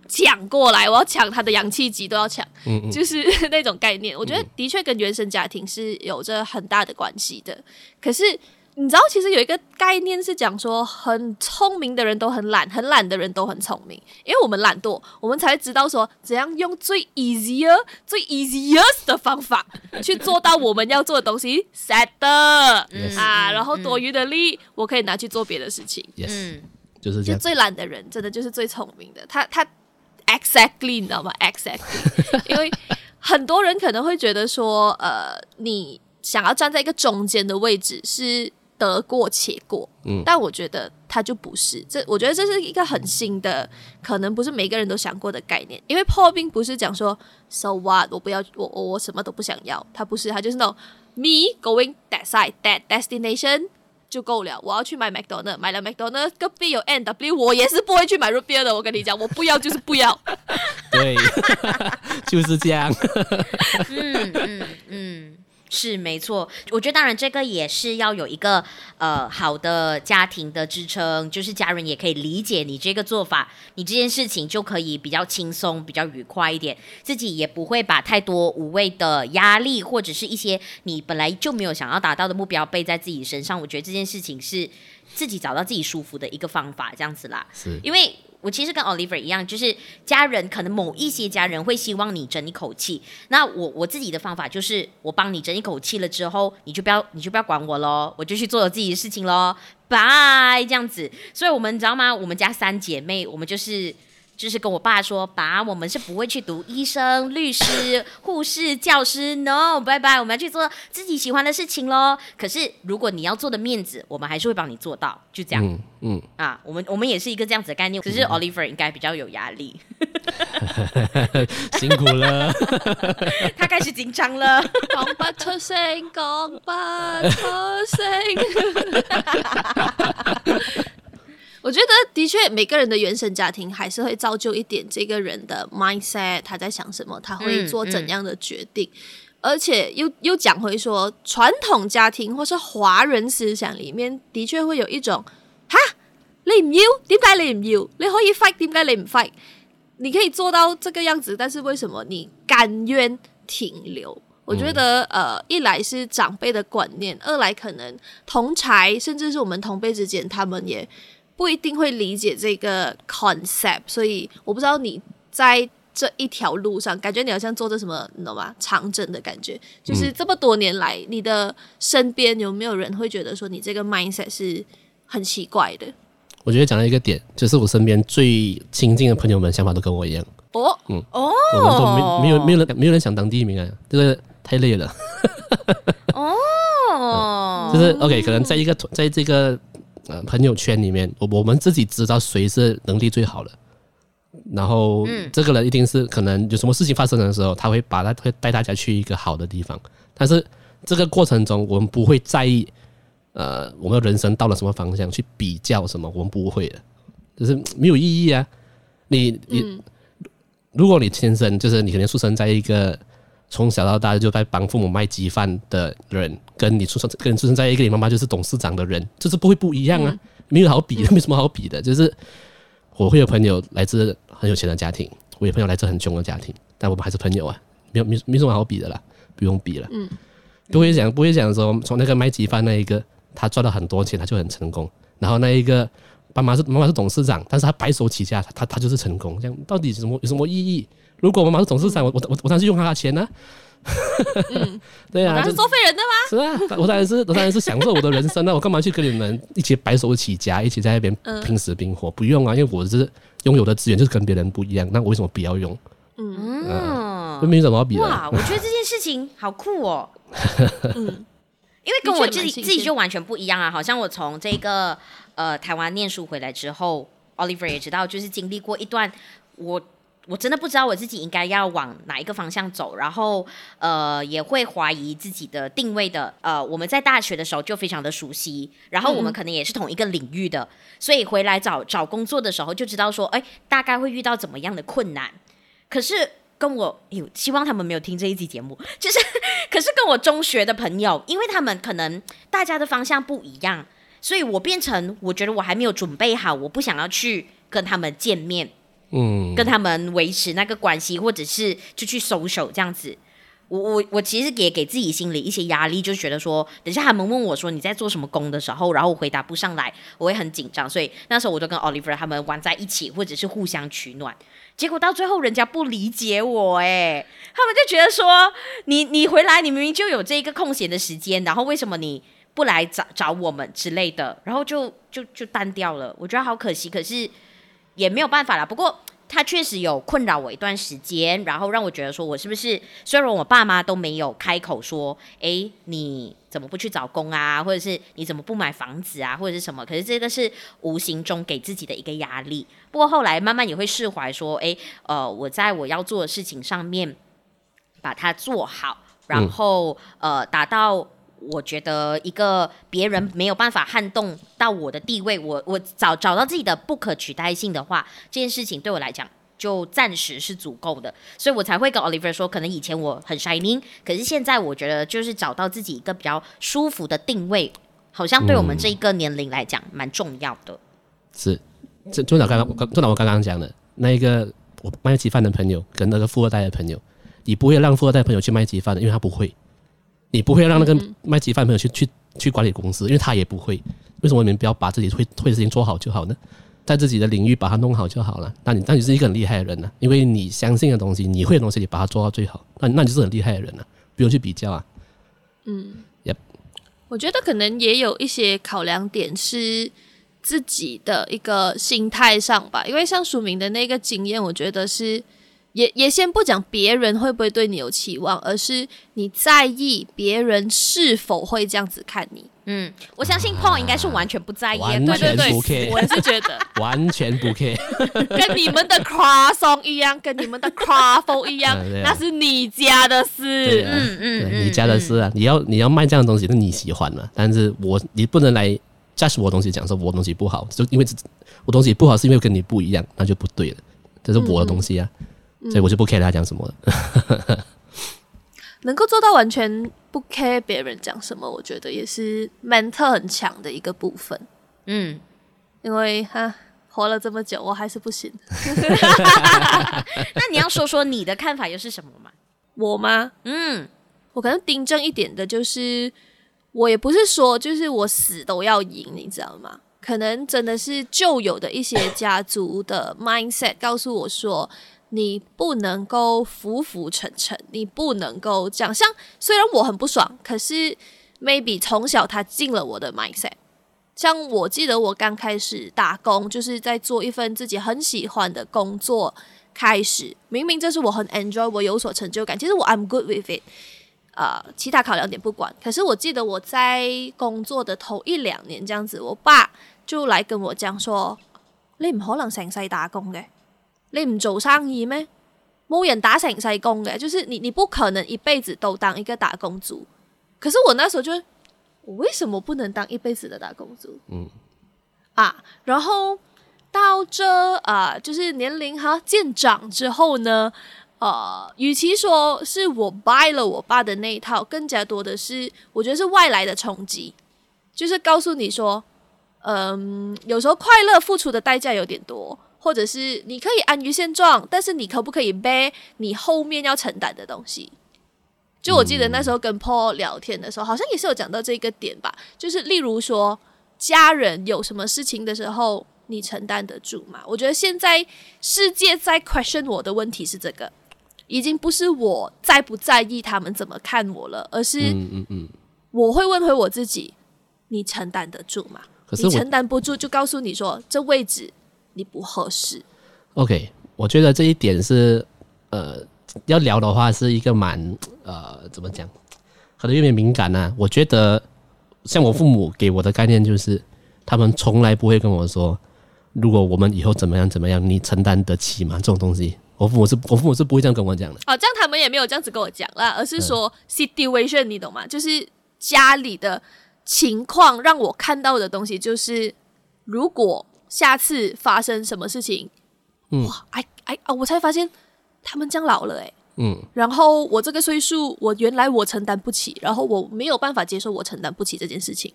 抢过来，我要抢他的氧气机都要抢，嗯嗯就是那种概念。我觉得的确跟原生家庭是有着很大的关系的，可是。你知道，其实有一个概念是讲说，很聪明的人都很懒，很懒的人都很聪明。因为我们懒惰，我们才会知道说，怎样用最 easier、最 easiest 的方法去做到我们要做的东西。Set 的 Yes. 啊，然后多余的力，我可以拿去做别的事情。Yes，就是这样。就最懒的人，真的就是最聪明的。他他 exactly，你知道吗？Exactly，<laughs> 因为很多人可能会觉得说，呃，你想要站在一个中间的位置是。得过且过，嗯，但我觉得他就不是这，我觉得这是一个很新的，可能不是每个人都想过的概念。因为破冰不是讲说 so what，我不要，我我我什么都不想要，他不是，他就是那种 me going that side that destination 就够了。我要去买 McDonald，，买了 McDonald 隔壁有 N W，我也是不会去买 root beer 的。我跟你讲，我不要就是不要，对，<laughs> 就是这样，嗯嗯嗯。是没错，我觉得当然这个也是要有一个呃好的家庭的支撑，就是家人也可以理解你这个做法，你这件事情就可以比较轻松、比较愉快一点，自己也不会把太多无谓的压力或者是一些你本来就没有想要达到的目标背在自己身上。我觉得这件事情是自己找到自己舒服的一个方法，这样子啦。是，因为我其实跟 Oliver 一样，就是家人可能某一些家人会希望你争一口气。那我我自己的方法就是，我帮你争一口气了之后，你就不要你就不要管我喽，我就去做我自己的事情喽，拜这样子。所以我们你知道吗？我们家三姐妹，我们就是。就是跟我爸说，爸，我们是不会去读医生、律师、护士、教师，no，拜拜，我们要去做自己喜欢的事情喽。可是如果你要做的面子，我们还是会帮你做到，就这样。嗯，嗯啊，我们我们也是一个这样子的概念，只是 Oliver 应该比较有压力，<laughs> 辛苦了，<laughs> <laughs> 他开始紧张了，讲不出声，讲不出声。我觉得的确，每个人的原生家庭还是会造就一点这个人的 mindset，他在想什么，他会做怎样的决定。嗯嗯、而且又又讲回说，传统家庭或是华人思想里面，的确会有一种，哈，你唔要，点解你唔要？你可以 fight，点解你唔 fight？你可以做到这个样子，但是为什么你甘愿停留？我觉得，呃，一来是长辈的观念，二来可能同才，甚至是我们同辈之间，他们也。不一定会理解这个 concept，所以我不知道你在这一条路上，感觉你好像做着什么，你懂吗？长征的感觉，就是这么多年来，嗯、你的身边有没有人会觉得说你这个 mindset 是很奇怪的？我觉得讲到一个点，就是我身边最亲近的朋友们想法都跟我一样。哦，嗯，哦，我们都没没有没有人没有人想当第一名啊，这个太累了。哦，<laughs> 就是 OK，可能在一个在这个。呃，朋友圈里面，我我们自己知道谁是能力最好的，然后这个人一定是可能有什么事情发生的时候，他会把他会带大家去一个好的地方。但是这个过程中，我们不会在意，呃，我们的人生到了什么方向去比较什么，我们不会的，就是没有意义啊。你你，如果你天生就是你可能出生在一个。从小到大就在帮父母卖鸡饭的人，跟你出生跟你出生在一个你妈妈就是董事长的人，就是不会不一样啊，没有好比的，<laughs> 没什么好比的。就是我会有朋友来自很有钱的家庭，我有朋友来自很穷的家庭，但我们还是朋友啊，没有没没什么好比的啦，不用比了。嗯，不会讲不会讲说从那个卖鸡饭那一个，他赚了很多钱，他就很成功。然后那一个爸妈是妈妈是董事长，但是他白手起家，他他就是成功。这样到底什么有什么意义？如果我妈妈是董事长，我我我我当然是用她的钱呢、啊。嗯，<laughs> 对啊，是做废人的吗？是啊，我当然是我当然是享受我的人生那、啊、我干嘛去跟你们一起白手起家，一起在那边拼死拼活？不用啊，因为我是拥有的资源就是跟别人不一样，那我为什么不要用？嗯，啊、没什么好比的。哇，我觉得这件事情好酷哦。<laughs> 嗯，因为跟我自己自己就完全不一样啊。好像我从这个呃台湾念书回来之后，Oliver 也知道，就是经历过一段我。我真的不知道我自己应该要往哪一个方向走，然后呃也会怀疑自己的定位的。呃，我们在大学的时候就非常的熟悉，然后我们可能也是同一个领域的，嗯、所以回来找找工作的时候就知道说，哎，大概会遇到怎么样的困难。可是跟我，哎呦，希望他们没有听这一集节目，就是可是跟我中学的朋友，因为他们可能大家的方向不一样，所以我变成我觉得我还没有准备好，我不想要去跟他们见面。嗯，跟他们维持那个关系，或者是就去收手这样子，我我我其实也给自己心里一些压力，就觉得说，等下他们问我说你在做什么工的时候，然后我回答不上来，我会很紧张，所以那时候我就跟 Oliver 他们玩在一起，或者是互相取暖。结果到最后人家不理解我，哎，他们就觉得说，你 <laughs> 你回来，你明明就有这个空闲的时间，然后为什么你不来找找我们之类的，然后就就就淡掉了，我觉得好可惜，可是。也没有办法啦，不过他确实有困扰我一段时间，然后让我觉得说，我是不是虽然我爸妈都没有开口说，诶，你怎么不去找工啊，或者是你怎么不买房子啊，或者是什么，可是这个是无形中给自己的一个压力。不过后来慢慢也会释怀，说，诶，呃，我在我要做的事情上面把它做好，然后呃，达到。我觉得一个别人没有办法撼动到我的地位，我我找找到自己的不可取代性的话，这件事情对我来讲就暂时是足够的，所以我才会跟 Oliver 说，可能以前我很 shining，可是现在我觉得就是找到自己一个比较舒服的定位，好像对我们这一个年龄来讲蛮重要的。是，就就拿刚刚就拿我刚刚讲的那一个我卖鸡饭的朋友跟那个富二代的朋友，你不会让富二代朋友去卖鸡饭的，因为他不会。你不会让那个卖鸡饭朋友去去去管理公司，因为他也不会。为什么你们不要把自己会会的事情做好就好呢？在自己的领域把它弄好就好了。那你那你是一个很厉害的人了，因为你相信的东西，你会的东西，你把它做到最好，那那你就是很厉害的人了，不用去比较啊。嗯，Yep，我觉得可能也有一些考量点是自己的一个心态上吧，因为像署名的那个经验，我觉得是。也也先不讲别人会不会对你有期望，而是你在意别人是否会这样子看你。嗯，我相信 Paul 应该是完全不在意，<laughs> 完全不 care，我是觉得完全不 care，跟你们的 croissant 一样，跟你们的 croissant 一样，那是你家的事。嗯嗯，你家的事啊，你要你要卖这样的东西，是你喜欢的，但是我你不能来 judge 我东西，讲说我东西不好，就因为我东西不好是因为跟你不一样，那就不对了，这是我的东西啊。所以我就不 care 他讲什么了。<laughs> 能够做到完全不 care 别人讲什么，我觉得也是 mental 很强的一个部分。嗯，因为哈活了这么久，我还是不行。<laughs> 那你要说说你的看法又是什么吗？我吗？嗯，我可能订正一点的就是，我也不是说就是我死都要赢，你知道吗？可能真的是旧有的一些家族的 mindset 告诉我说。你不能够浮浮沉沉，你不能够这样。像虽然我很不爽，可是 maybe 从小他进了我的 mindset。像我记得我刚开始打工，就是在做一份自己很喜欢的工作。开始明明这是我很 enjoy，我有所成就感。其实我 I'm good with it。呃，其他考量点不管。可是我记得我在工作的头一两年这样子，我爸就来跟我讲说：“你唔可能成世打工嘅。”你唔做生意咩？冇人打成世工嘅，就是你，你不可能一辈子都当一个打工族。可是我那时候就，我为什么不能当一辈子的打工族？嗯，啊，然后到这啊、呃，就是年龄哈渐长之后呢，呃，与其说是我 buy 了我爸的那一套，更加多的是，我觉得是外来的冲击，就是告诉你说，嗯、呃，有时候快乐付出的代价有点多。或者是你可以安于现状，但是你可不可以背你后面要承担的东西？就我记得那时候跟 Paul 聊天的时候，好像也是有讲到这个点吧。就是例如说，家人有什么事情的时候，你承担得住吗？我觉得现在世界在 question 我的问题是这个，已经不是我在不在意他们怎么看我了，而是我会问回我自己：你承担得住吗？你承担不住，就告诉你说这位置。你不合适。OK，我觉得这一点是呃，要聊的话是一个蛮呃，怎么讲，可能有点敏感呢、啊。我觉得像我父母给我的概念就是，他们从来不会跟我说，如果我们以后怎么样怎么样，你承担得起吗？这种东西，我父母是我父母是不会这样跟我讲的。哦，这样他们也没有这样子跟我讲啦，而是说 situation，你懂吗？就是家里的情况让我看到的东西，就是如果。下次发生什么事情，嗯、哇，哎哎啊！我才发现他们将老了，欸，哎，嗯，然后我这个岁数，我原来我承担不起，然后我没有办法接受我承担不起这件事情。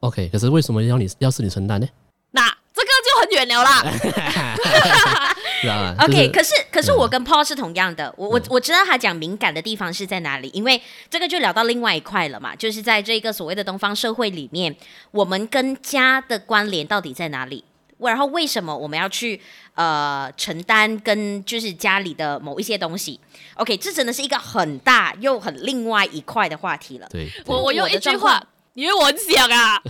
OK，可是为什么要你要是你承担呢？那这个就很远了啦。<laughs> OK，可是可是我跟 Paul 是同样的，嗯、我我我知道他讲敏感的地方是在哪里，因为这个就聊到另外一块了嘛，就是在这个所谓的东方社会里面，我们跟家的关联到底在哪里？然后为什么我们要去呃承担跟就是家里的某一些东西？OK，这真的是一个很大又很另外一块的话题了。对，我我用一句话，因为我很想啊。<laughs>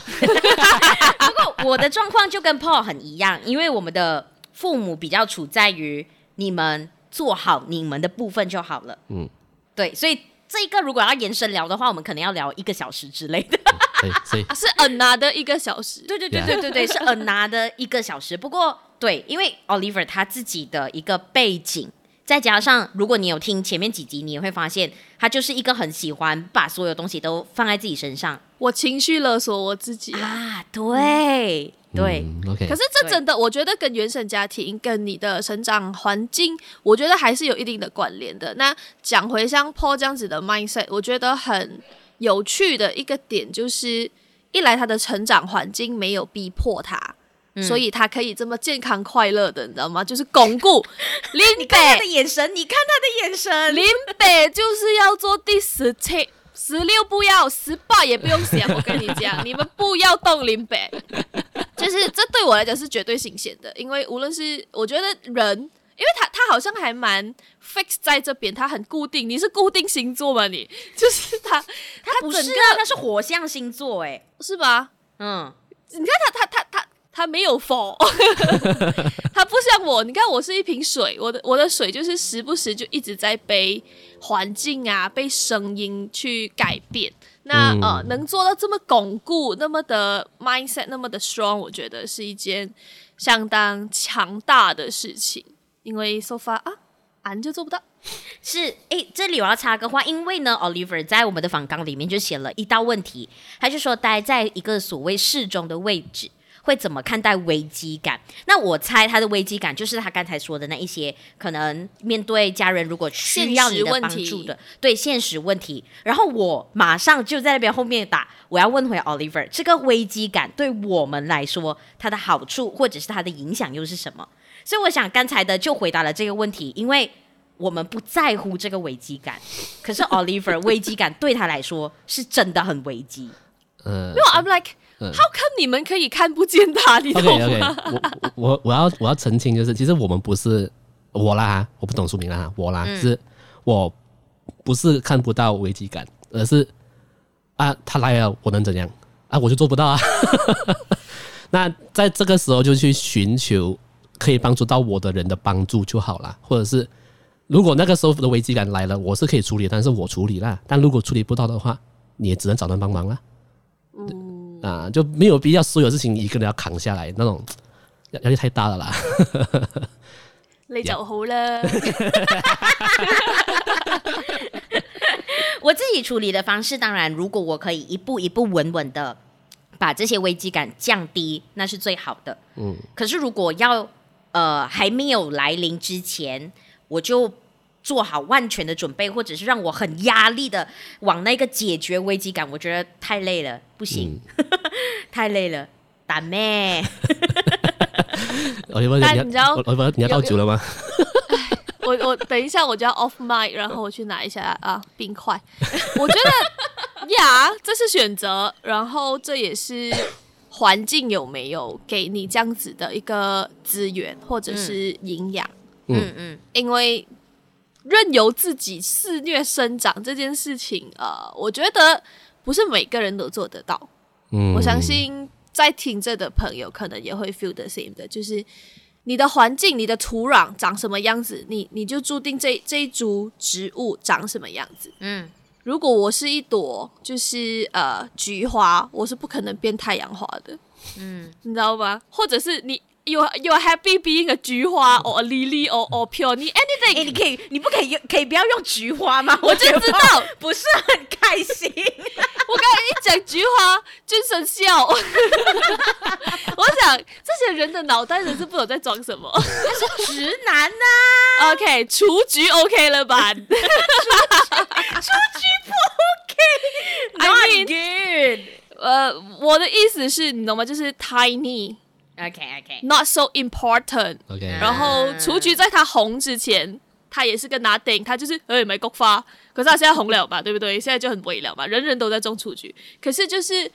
不过我的状况就跟 Paul 很一样，因为我们的父母比较处在于你们做好你们的部分就好了。嗯，对，所以这一个如果要延伸聊的话，我们可能要聊一个小时之类的。<laughs> 所以 <laughs> 是 another 一个小时，对对对对对对，是 another 一个小时。不过对，因为 Oliver 他自己的一个背景，再加上如果你有听前面几集，你也会发现他就是一个很喜欢把所有东西都放在自己身上。我情绪勒索我自己啊，对对、嗯、OK。可是这真的，我觉得跟原生家庭、跟你的成长环境，我觉得还是有一定的关联的。那讲回像 Paul 这样子的 mindset，我觉得很。有趣的一个点就是，一来他的成长环境没有逼迫他，嗯、所以他可以这么健康快乐的，你知道吗？就是巩固林北。<laughs> 你看他的眼神，你看他的眼神。林北就是要做第十七、十六，不要十八也不用想。我跟你讲，你们不要动林北。<laughs> 就是这对对我来讲是绝对新鲜的，因为无论是我觉得人，因为他他好像还蛮 fix 在这边，他很固定。你是固定星座吗？你 <laughs> 就是他，他不是啊，他是火象星座，哎，是吧？嗯，你看他他他他他没有风，<laughs> 他不像我。你看我是一瓶水，我的我的水就是时不时就一直在被环境啊、被声音去改变。那、嗯、呃，能做到这么巩固、那么的 mindset、那么的 strong，我觉得是一件相当强大的事情。因为 so far 啊，俺就做不到。<laughs> 是，诶，这里我要插个话，因为呢，Oliver 在我们的访纲里面就写了一道问题，他就说待在一个所谓适中的位置。会怎么看待危机感？那我猜他的危机感就是他刚才说的那一些，可能面对家人如果需要你的帮助的，对现实问题。然后我马上就在那边后面打，我要问回 Oliver，这个危机感对我们来说，它的好处或者是它的影响又是什么？所以我想刚才的就回答了这个问题，因为我们不在乎这个危机感，可是 Oliver 危机感对他来说是真的很危机。嗯，没有，I'm like。How come 你们可以看不见他？你懂吗？Okay, okay. 我我我要我要澄清，就是其实我们不是我啦，我不懂书名啦，我啦，嗯、是我不是看不到危机感，而是啊，他来了，我能怎样啊？我就做不到啊。<laughs> 那在这个时候就去寻求可以帮助到我的人的帮助就好了，或者是如果那个时候的危机感来了，我是可以处理，但是我处理了。但如果处理不到的话，你也只能找人帮忙了。嗯。啊，就没有必要所有事情一个人要扛下来，那种压力太大了啦。你就好了。<laughs> 我自己处理的方式，当然，如果我可以一步一步稳稳的把这些危机感降低，那是最好的。嗯。可是如果要呃还没有来临之前，我就。做好万全的准备，或者是让我很压力的往那个解决危机感，我觉得太累了，不行，嗯、<laughs> 太累了，打咩？<laughs> 你，你知道你要倒酒了吗？<laughs> 我我等一下我就要 off mic，然后我去拿一下啊冰块。我觉得呀，这是选择，然后这也是环境有没有给你这样子的一个资源或者是营养？嗯嗯，因为。任由自己肆虐生长这件事情，呃，我觉得不是每个人都做得到。嗯，我相信在听着的朋友可能也会 feel the same 的，就是你的环境、你的土壤长什么样子，你你就注定这这一株植物长什么样子。嗯，如果我是一朵就是呃菊花，我是不可能变太阳花的。嗯，你知道吗？或者是你。You you are happy being a 菊花，or a lily or or peony anything？欸，你可以，你不可以用，可以不要用菊花吗？我就知道 <laughs> 不是很开心。<laughs> 我刚才一讲菊花，精神笑。<laughs> 我想这些人的脑袋真是不懂在装什么。他是直男呐。OK，雏菊 OK 了吧？雏菊不 OK，Not good。呃，我的意思是你懂吗？就是 tiny。OK OK not so important。OK，然后雏菊在他红之前，他也是个 nothing，它就是诶没菊花，可是他现在红了吧，对不对？现在就很微了嘛，人人都在种雏菊，可是就是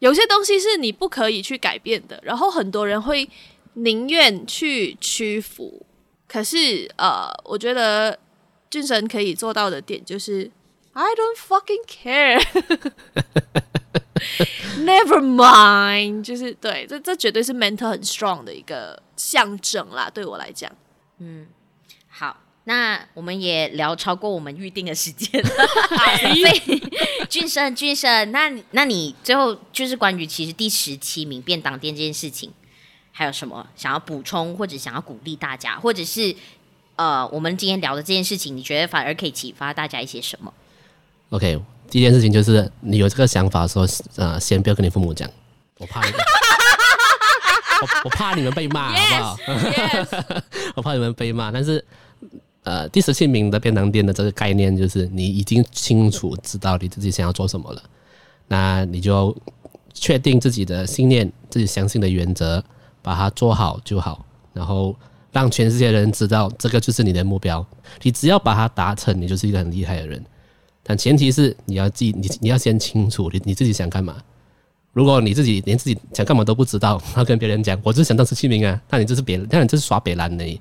有些东西是你不可以去改变的，然后很多人会宁愿去屈服，可是呃，我觉得俊神可以做到的点就是 I don't fucking care。<laughs> <laughs> Never mind，就是对，这这绝对是 mental 很 strong 的一个象征啦。对我来讲，嗯，好，那我们也聊超过我们预定的时间了。<laughs> 所以，俊生，俊生，那那你最后就是关于其实第十七名便当店这件事情，还有什么想要补充，或者想要鼓励大家，或者是呃，我们今天聊的这件事情，你觉得反而可以启发大家一些什么？OK。第一件事情就是，你有这个想法的时候，呃，先不要跟你父母讲，我怕你，我我怕你们被骂好不好？Yes. <laughs> 我怕你们被骂。但是，呃，第十七名的便当店的这个概念就是，你已经清楚知道你自己想要做什么了，那你就确定自己的信念，自己相信的原则，把它做好就好，然后让全世界的人知道这个就是你的目标。你只要把它达成，你就是一个很厉害的人。但前提是你要记，你你要先清楚你你自己想干嘛。如果你自己连自己想干嘛都不知道，<laughs> 然后跟别人讲，我就是想当十七名啊，那你就是别，那你就是耍别烂而已。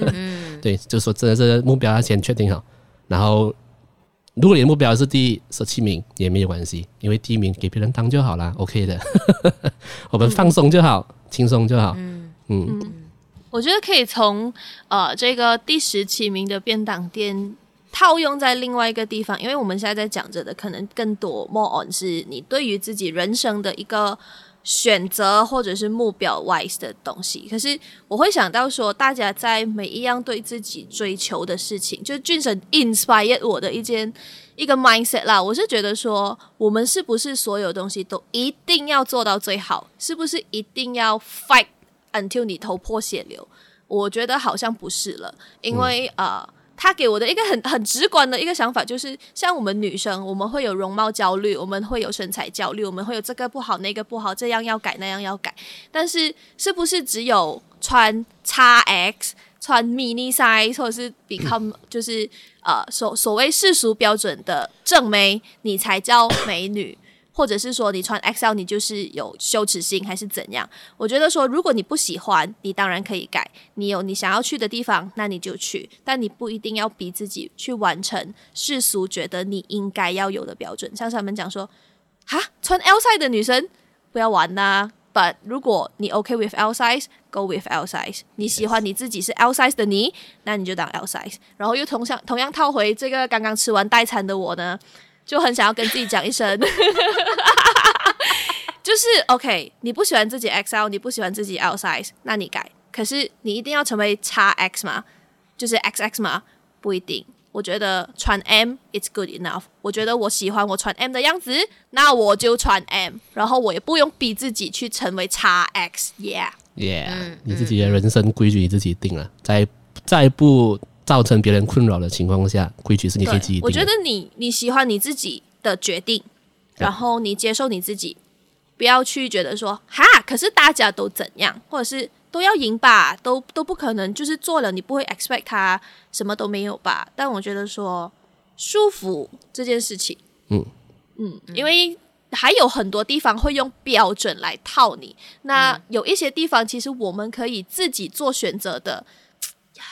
<laughs> 对，就是说真的是目标要先确定好，然后如果你的目标是第十七名也没有关系，因为第一名给别人当就好了，OK 的，<laughs> 我们放松就好，轻松就好。嗯嗯，我觉得可以从呃这个第十七名的便当店。套用在另外一个地方，因为我们现在在讲着的可能更多 more on 是你对于自己人生的一个选择或者是目标 wise 的东西。可是我会想到说，大家在每一样对自己追求的事情，就是俊神 inspire 我的一件一个 mindset 啦。我是觉得说，我们是不是所有东西都一定要做到最好？是不是一定要 fight until 你头破血流？我觉得好像不是了，因为啊。他给我的一个很很直观的一个想法，就是像我们女生，我们会有容貌焦虑，我们会有身材焦虑，我们会有这个不好那个不好，这样要改那样要改。但是是不是只有穿 XS、穿 mini size 或者是 become 就是呃所所谓世俗标准的正妹，你才叫美女？或者是说你穿 XL 你就是有羞耻心还是怎样？我觉得说如果你不喜欢，你当然可以改。你有你想要去的地方，那你就去。但你不一定要逼自己去完成世俗觉得你应该要有的标准。像是他们讲说，哈，穿 L size 的女生不要玩呐、But 如果你 OK with L size，go with L size。你喜欢你自己是 L size 的你，那你就当 L size。然后又同样同样套回这个刚刚吃完代餐的我呢。就很想要跟自己讲一声，<laughs> 就是 OK，你不喜欢自己 XL，你不喜欢自己 L size，那你改。可是你一定要成为 XX 吗？就是 XX 吗？不一定。我觉得穿 M it's good enough。我觉得我喜欢我穿 M 的样子，那我就穿 M，然后我也不用逼自己去成为 XX。Yeah，Yeah，、嗯、你自己的人生规矩你自己定了，再再不。造成别人困扰的情况下，规矩是你可以自己定的。我觉得你你喜欢你自己的决定，然后你接受你自己，不要去觉得说哈，可是大家都怎样，或者是都要赢吧，都都不可能，就是做了你不会 expect 他什么都没有吧。但我觉得说舒服这件事情，嗯嗯，因为还有很多地方会用标准来套你，那有一些地方其实我们可以自己做选择的。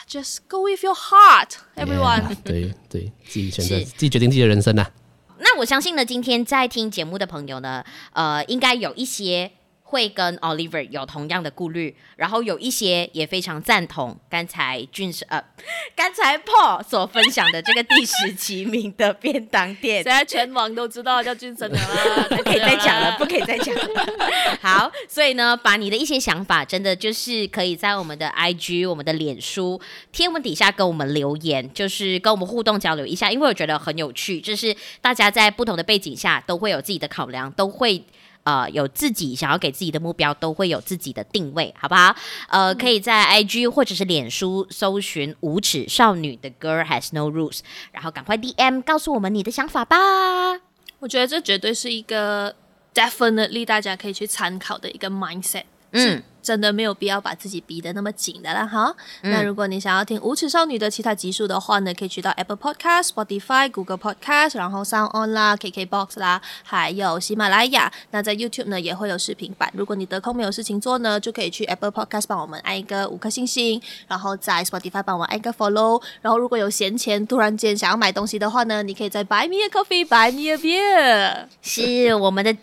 Just go with your heart, everyone. Yeah, 对对，自己选择，自己决定自己的人生呐、啊。那我相信呢，今天在听节目的朋友呢，呃，应该有一些。会跟 Oliver 有同样的顾虑，然后有一些也非常赞同刚才俊是呃，刚才 Paul 所分享的这个第十七名的便当店，现在全网都知道叫俊生的了，<laughs> 不可以再讲了，不可以再讲了。<laughs> 好，所以呢，把你的一些想法，真的就是可以在我们的 IG、我们的脸书贴文底下跟我们留言，就是跟我们互动交流一下，因为我觉得很有趣，就是大家在不同的背景下都会有自己的考量，都会。呃，有自己想要给自己的目标，都会有自己的定位，好不好？呃，可以在 IG 或者是脸书搜寻“无耻少女”的 Girl Has No Rules，然后赶快 DM 告诉我们你的想法吧。我觉得这绝对是一个 definitely 大家可以去参考的一个 mindset。嗯。真的没有必要把自己逼得那么紧的啦哈。嗯、那如果你想要听无耻少女的其他集数的话呢，可以去到 Apple Podcast、Spotify、Google Podcast，然后 Sound On 啦、KKBox 啦，还有喜马拉雅。那在 YouTube 呢也会有视频版。如果你得空没有事情做呢，就可以去 Apple Podcast 帮我们按一个五颗星星，然后在 Spotify 帮我们按一个 Follow。然后如果有闲钱，突然间想要买东西的话呢，你可以在 Buy Me a Coffee、Buy Me a Beer，是我们的。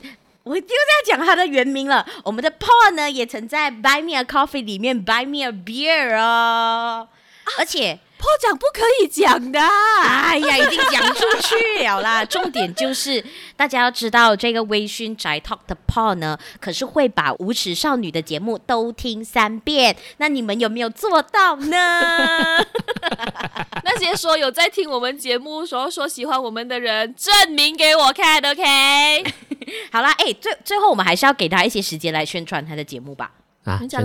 我又在讲它的原名了。我们的 Paul 呢，也曾在 Buy Me a Coffee 里面 Buy Me a Beer 哦，啊、而且 Paul 讲不可以讲的，哎呀，已经讲出去了啦。<laughs> 重点就是大家要知道，这个微醺宅 Talk 的 Paul 呢，可是会把无耻少女的节目都听三遍。那你们有没有做到呢？<laughs> 那些说有在听我们节目，说说喜欢我们的人，证明给我看，OK？好啦，哎、欸，最最后我们还是要给他一些时间来宣传他的节目吧。啊，宣传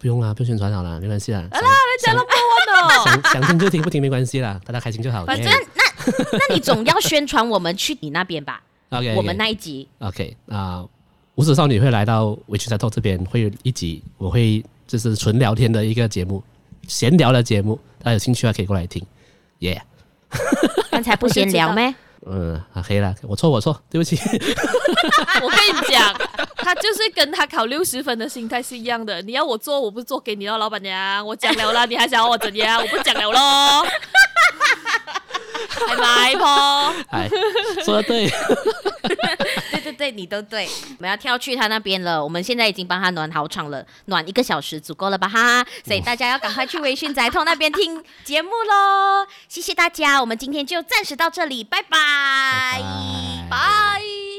不用啦，不用宣传好了，没关系啦。好啦，你讲了不完哦。想想听就听，不听没关系啦，大家开心就好。反正那那你总要宣传我们去你那边吧。<laughs> OK，我们那一集。OK 啊，无耻少女会来到 Witch Talk 这边，会有一集我会就是纯聊天的一个节目，闲聊的节目，大家有兴趣的可以过来听。耶，刚才不闲聊咩？<laughs> 嗯，黑了，我错，我错，对不起。<laughs> 我跟你讲，他就是跟他考六十分的心态是一样的。你要我做，我不做给你哦，老板娘。我讲了啦，你还想要我怎样？我不讲了喽。<laughs> 拜拜婆，哎，说的 <laughs> 对，对对对，你都对。我们要跳去他那边了，我们现在已经帮他暖好场了，暖一个小时足够了吧？哈，所以大家要赶快去微醺宅 Talk 那边听节目喽。谢谢大家，我们今天就暂时到这里，拜拜，拜拜。拜。